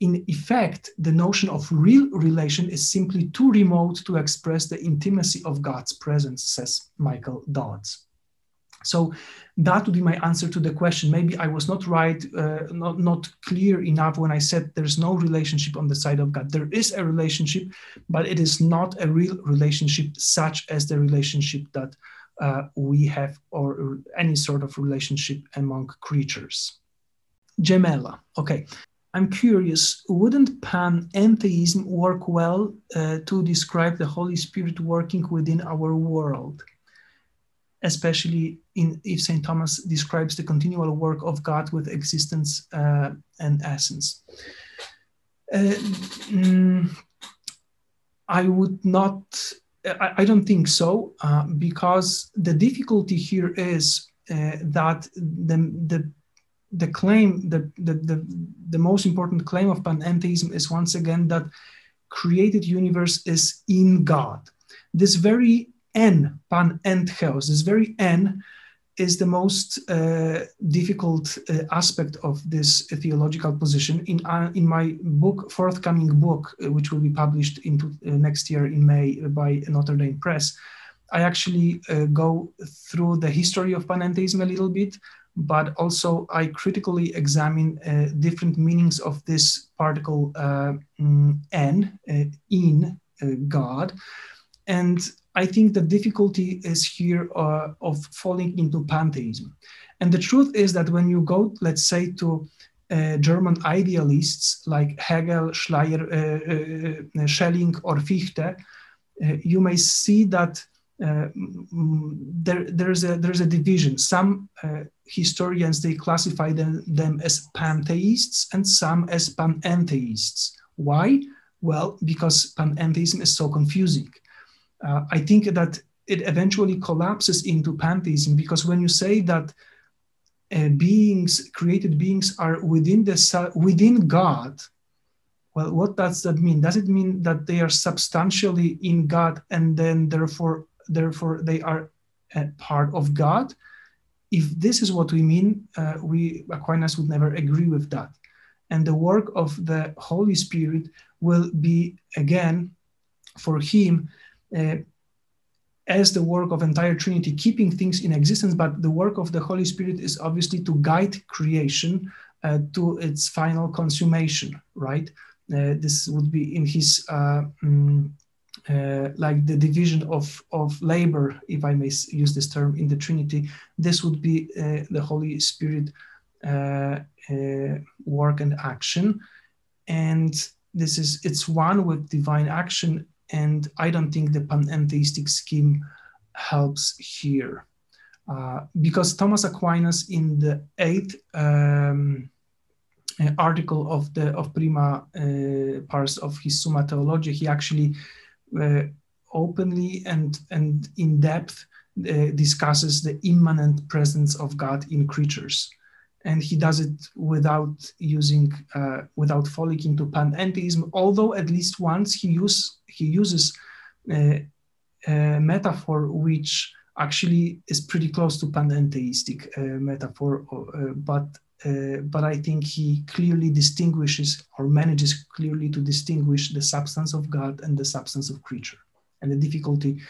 S1: In effect, the notion of real relation is simply too remote to express the intimacy of God's presence, says Michael Dodds. So that would be my answer to the question. Maybe I was not right, uh, not, not clear enough when I said there's no relationship on the side of God. There is a relationship, but it is not a real relationship such as the relationship that uh, we have or any sort of relationship among creatures. Gemella, okay. I'm curious, wouldn't panentheism work well uh, to describe the Holy Spirit working within our world? Especially in if St. Thomas describes the continual work of God with existence uh, and essence. Uh, mm, I would not, I, don't think so, uh, because the difficulty here is uh, that the, the the claim, the, the, the, the most important claim of panentheism is once again that created universe is in God. This very N, panentheos, this very N is the most uh, difficult uh, aspect of this theological position. In, uh, in my book, forthcoming book, uh, which will be published into uh, next year in May by Notre Dame Press, I actually uh, go through the history of panentheism a little bit, but also I critically examine different meanings of this particle mm, n in God. And I think the difficulty is here uh, of falling into pantheism. And the truth is that when you go, let's say, to uh, German idealists like Hegel, Schleyer, Schelling, or Fichte, you may see that uh, there, there's a there's a division. Some uh, historians they classify them, them as pantheists and some as panentheists. Why? Well, because panentheism is so confusing. Uh, I think that it eventually collapses into pantheism because when you say that uh, beings, created beings, are within the within God, well, what does that mean? Does it mean that they are substantially in God and then therefore therefore they are a part of God. If this is what we mean, uh, we Aquinas would never agree with that. And the work of the Holy Spirit will be again for him uh, as the work of entire Trinity, keeping things in existence. But the work of the Holy Spirit is obviously to guide creation uh, to its final consummation, right? Uh, this would be in his um, like the division of, of labor, if I may use this term in the Trinity, this would be uh, the Holy Spirit work and action. And this is, it's one with divine action. And I don't think the panentheistic scheme helps here. Uh, because Thomas Aquinas in the eighth um, article of the of prima uh, pars of his Summa Theologiae, he actually uh, openly and, and in depth uh, discusses the immanent presence of God in creatures. And he does it without using, uh, without falling into panentheism, although at least once he, use, he uses a metaphor which actually is pretty close to panentheistic uh, metaphor, uh, but uh, but I think he clearly distinguishes or manages clearly to distinguish the substance of God and the substance of creature. And the difficulty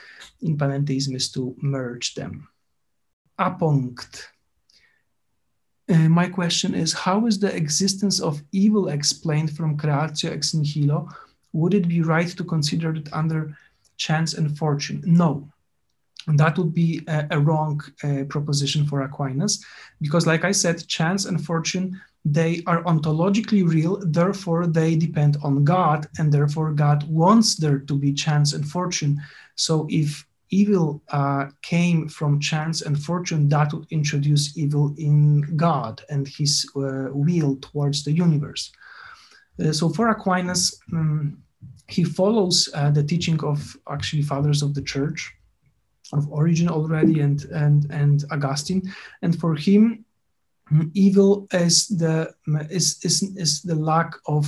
S1: in panentheism is to merge them. Apunkt. Uh, my question is How is the existence of evil explained from creatio ex nihilo? Would it be right to consider it under chance and fortune? No, that would be a, a wrong uh, proposition for Aquinas, because, like I said, chance and fortune they are ontologically real, therefore they depend on God, and therefore God wants there to be chance and fortune. So if evil uh, came from chance and fortune, that would introduce evil in God and His uh, will towards the universe. Uh, so for Aquinas, um, he follows uh, the teaching of actually fathers of the church of Origen already and and and Augustine, and for him, evil is the is is, is the lack of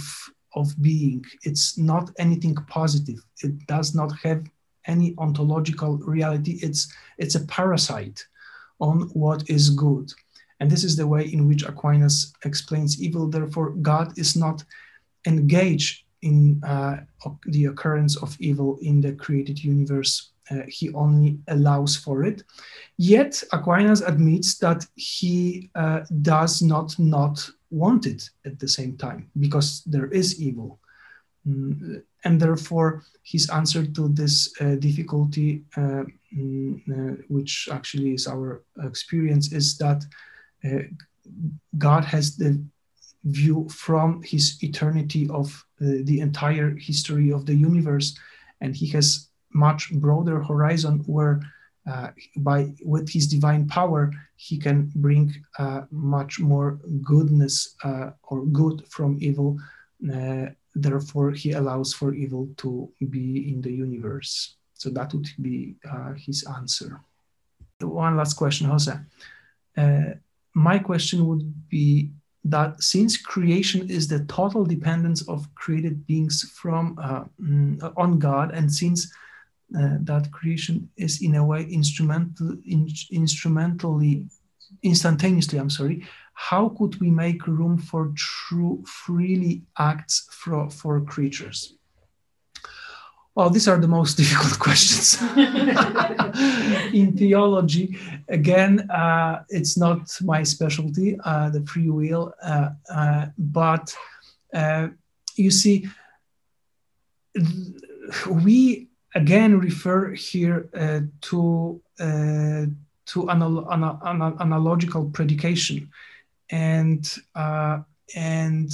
S1: of being. It's not anything positive. It does not have any ontological reality. It's it's a parasite on what is good. And this is the way in which Aquinas explains evil. Therefore, God is not engaged in uh, the occurrence of evil in the created universe uh, he only allows for it. Yet Aquinas admits that he uh, does not not want it at the same time because there is evil. Mm, and therefore, his answer to this uh, difficulty, uh, mm, uh, which actually is our experience, is that uh, God has the view from his eternity of the entire history of the universe, and he has much broader horizon where uh, by with his divine power, he can bring uh, much more goodness uh, or good from evil. Uh, therefore, he allows for evil to be in the universe. So that would be uh, his answer. One last question, Jose. Uh, my question would be that since creation is the total dependence of created beings from mm, on God, and since uh, that creation is in a way instrumental, in, instrumentally, instantaneously, I'm sorry, how could we make room for true freely acts for, for creatures? Well, these are the most difficult questions in theology. Again, uh, it's not my specialty, uh, the free will, uh, uh but uh, you see, we again refer here uh, to uh, to anal- anal- analogical predication and uh, and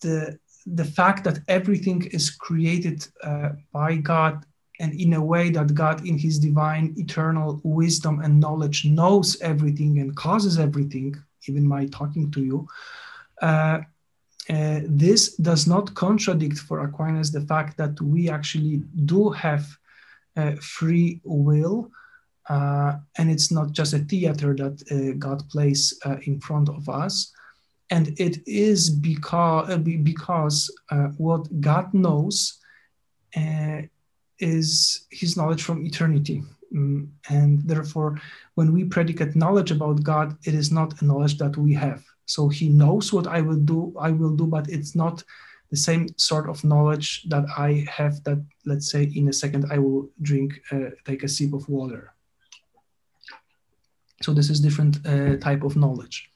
S1: the the fact that everything is created uh, by God and in a way that God in his divine eternal wisdom and knowledge knows everything and causes everything even my talking to you uh, uh, this does not contradict for Aquinas the fact that we actually do have uh, free will. Uh, and it's not just a theater that uh, God plays uh, in front of us. And it is because, uh, because what God knows is his knowledge from eternity. Mm, and therefore, when we predicate knowledge about God, it is not a knowledge that we have. So he knows what I will do, I will do, but it's not the same sort of knowledge that I have that, let's say, in a second I will drink, uh, take a sip of water. So this is different uh, type of knowledge.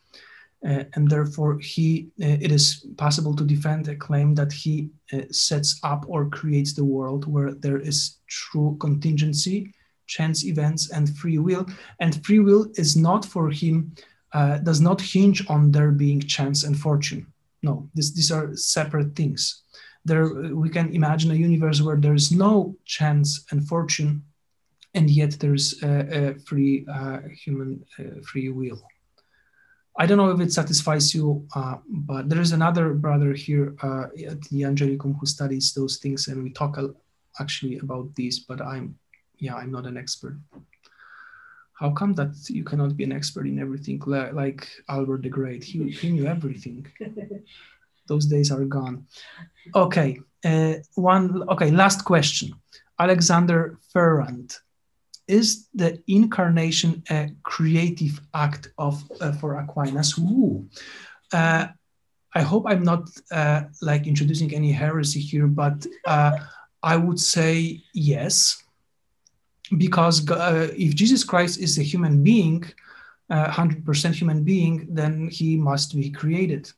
S1: Uh, and therefore he, uh, it is possible to defend a claim that he uh, sets up or creates the world where there is true contingency, chance events, and free will. And free will is not for him uh, does not hinge on there being chance and fortune. No, this, these are separate things. There, we can imagine a universe where there is no chance and fortune, and yet there's a, a free uh, human uh, free will. I don't know if it satisfies you, uh, but there is another brother here uh, at the Angelicum who studies those things, and we talk actually about these. But I'm, yeah, I'm not an expert how come that you cannot be an expert in everything like Albert the Great? He, he knew everything. Those days are gone. Okay, uh, one. Okay, last question. Alexander Ferrand, is the incarnation a creative act of uh, for Aquinas? Ooh. Uh, I hope I'm not uh, like introducing any heresy here, but uh, I would say yes because uh, if Jesus Christ is a human being, uh, 100% human being, then he must be created.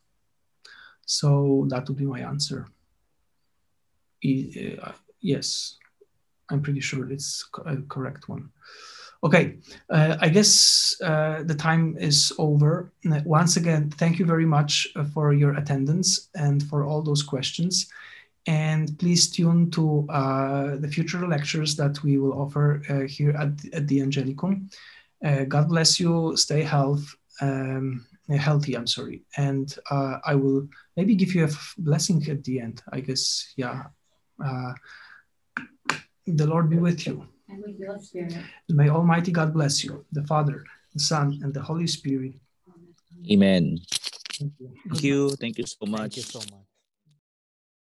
S1: So that would be my answer. Uh, yes, I'm pretty sure it's a correct one. Okay, uh, I guess uh, the time is over. Once again, thank you very much uh, for your attendance and for all those questions and please tune to uh, the future lectures that we will offer uh, here at, at the Angelicum. Uh, God bless you, stay health, um, healthy, I'm sorry. And uh, I will maybe give you a blessing at the end, I guess, yeah. The Lord be with you.
S4: And with your spirit.
S1: May Almighty God bless you, the Father, the Son, and the Holy Spirit.
S5: Amen. Thank you. Thank you, Thank you so much.
S3: Thank you so much.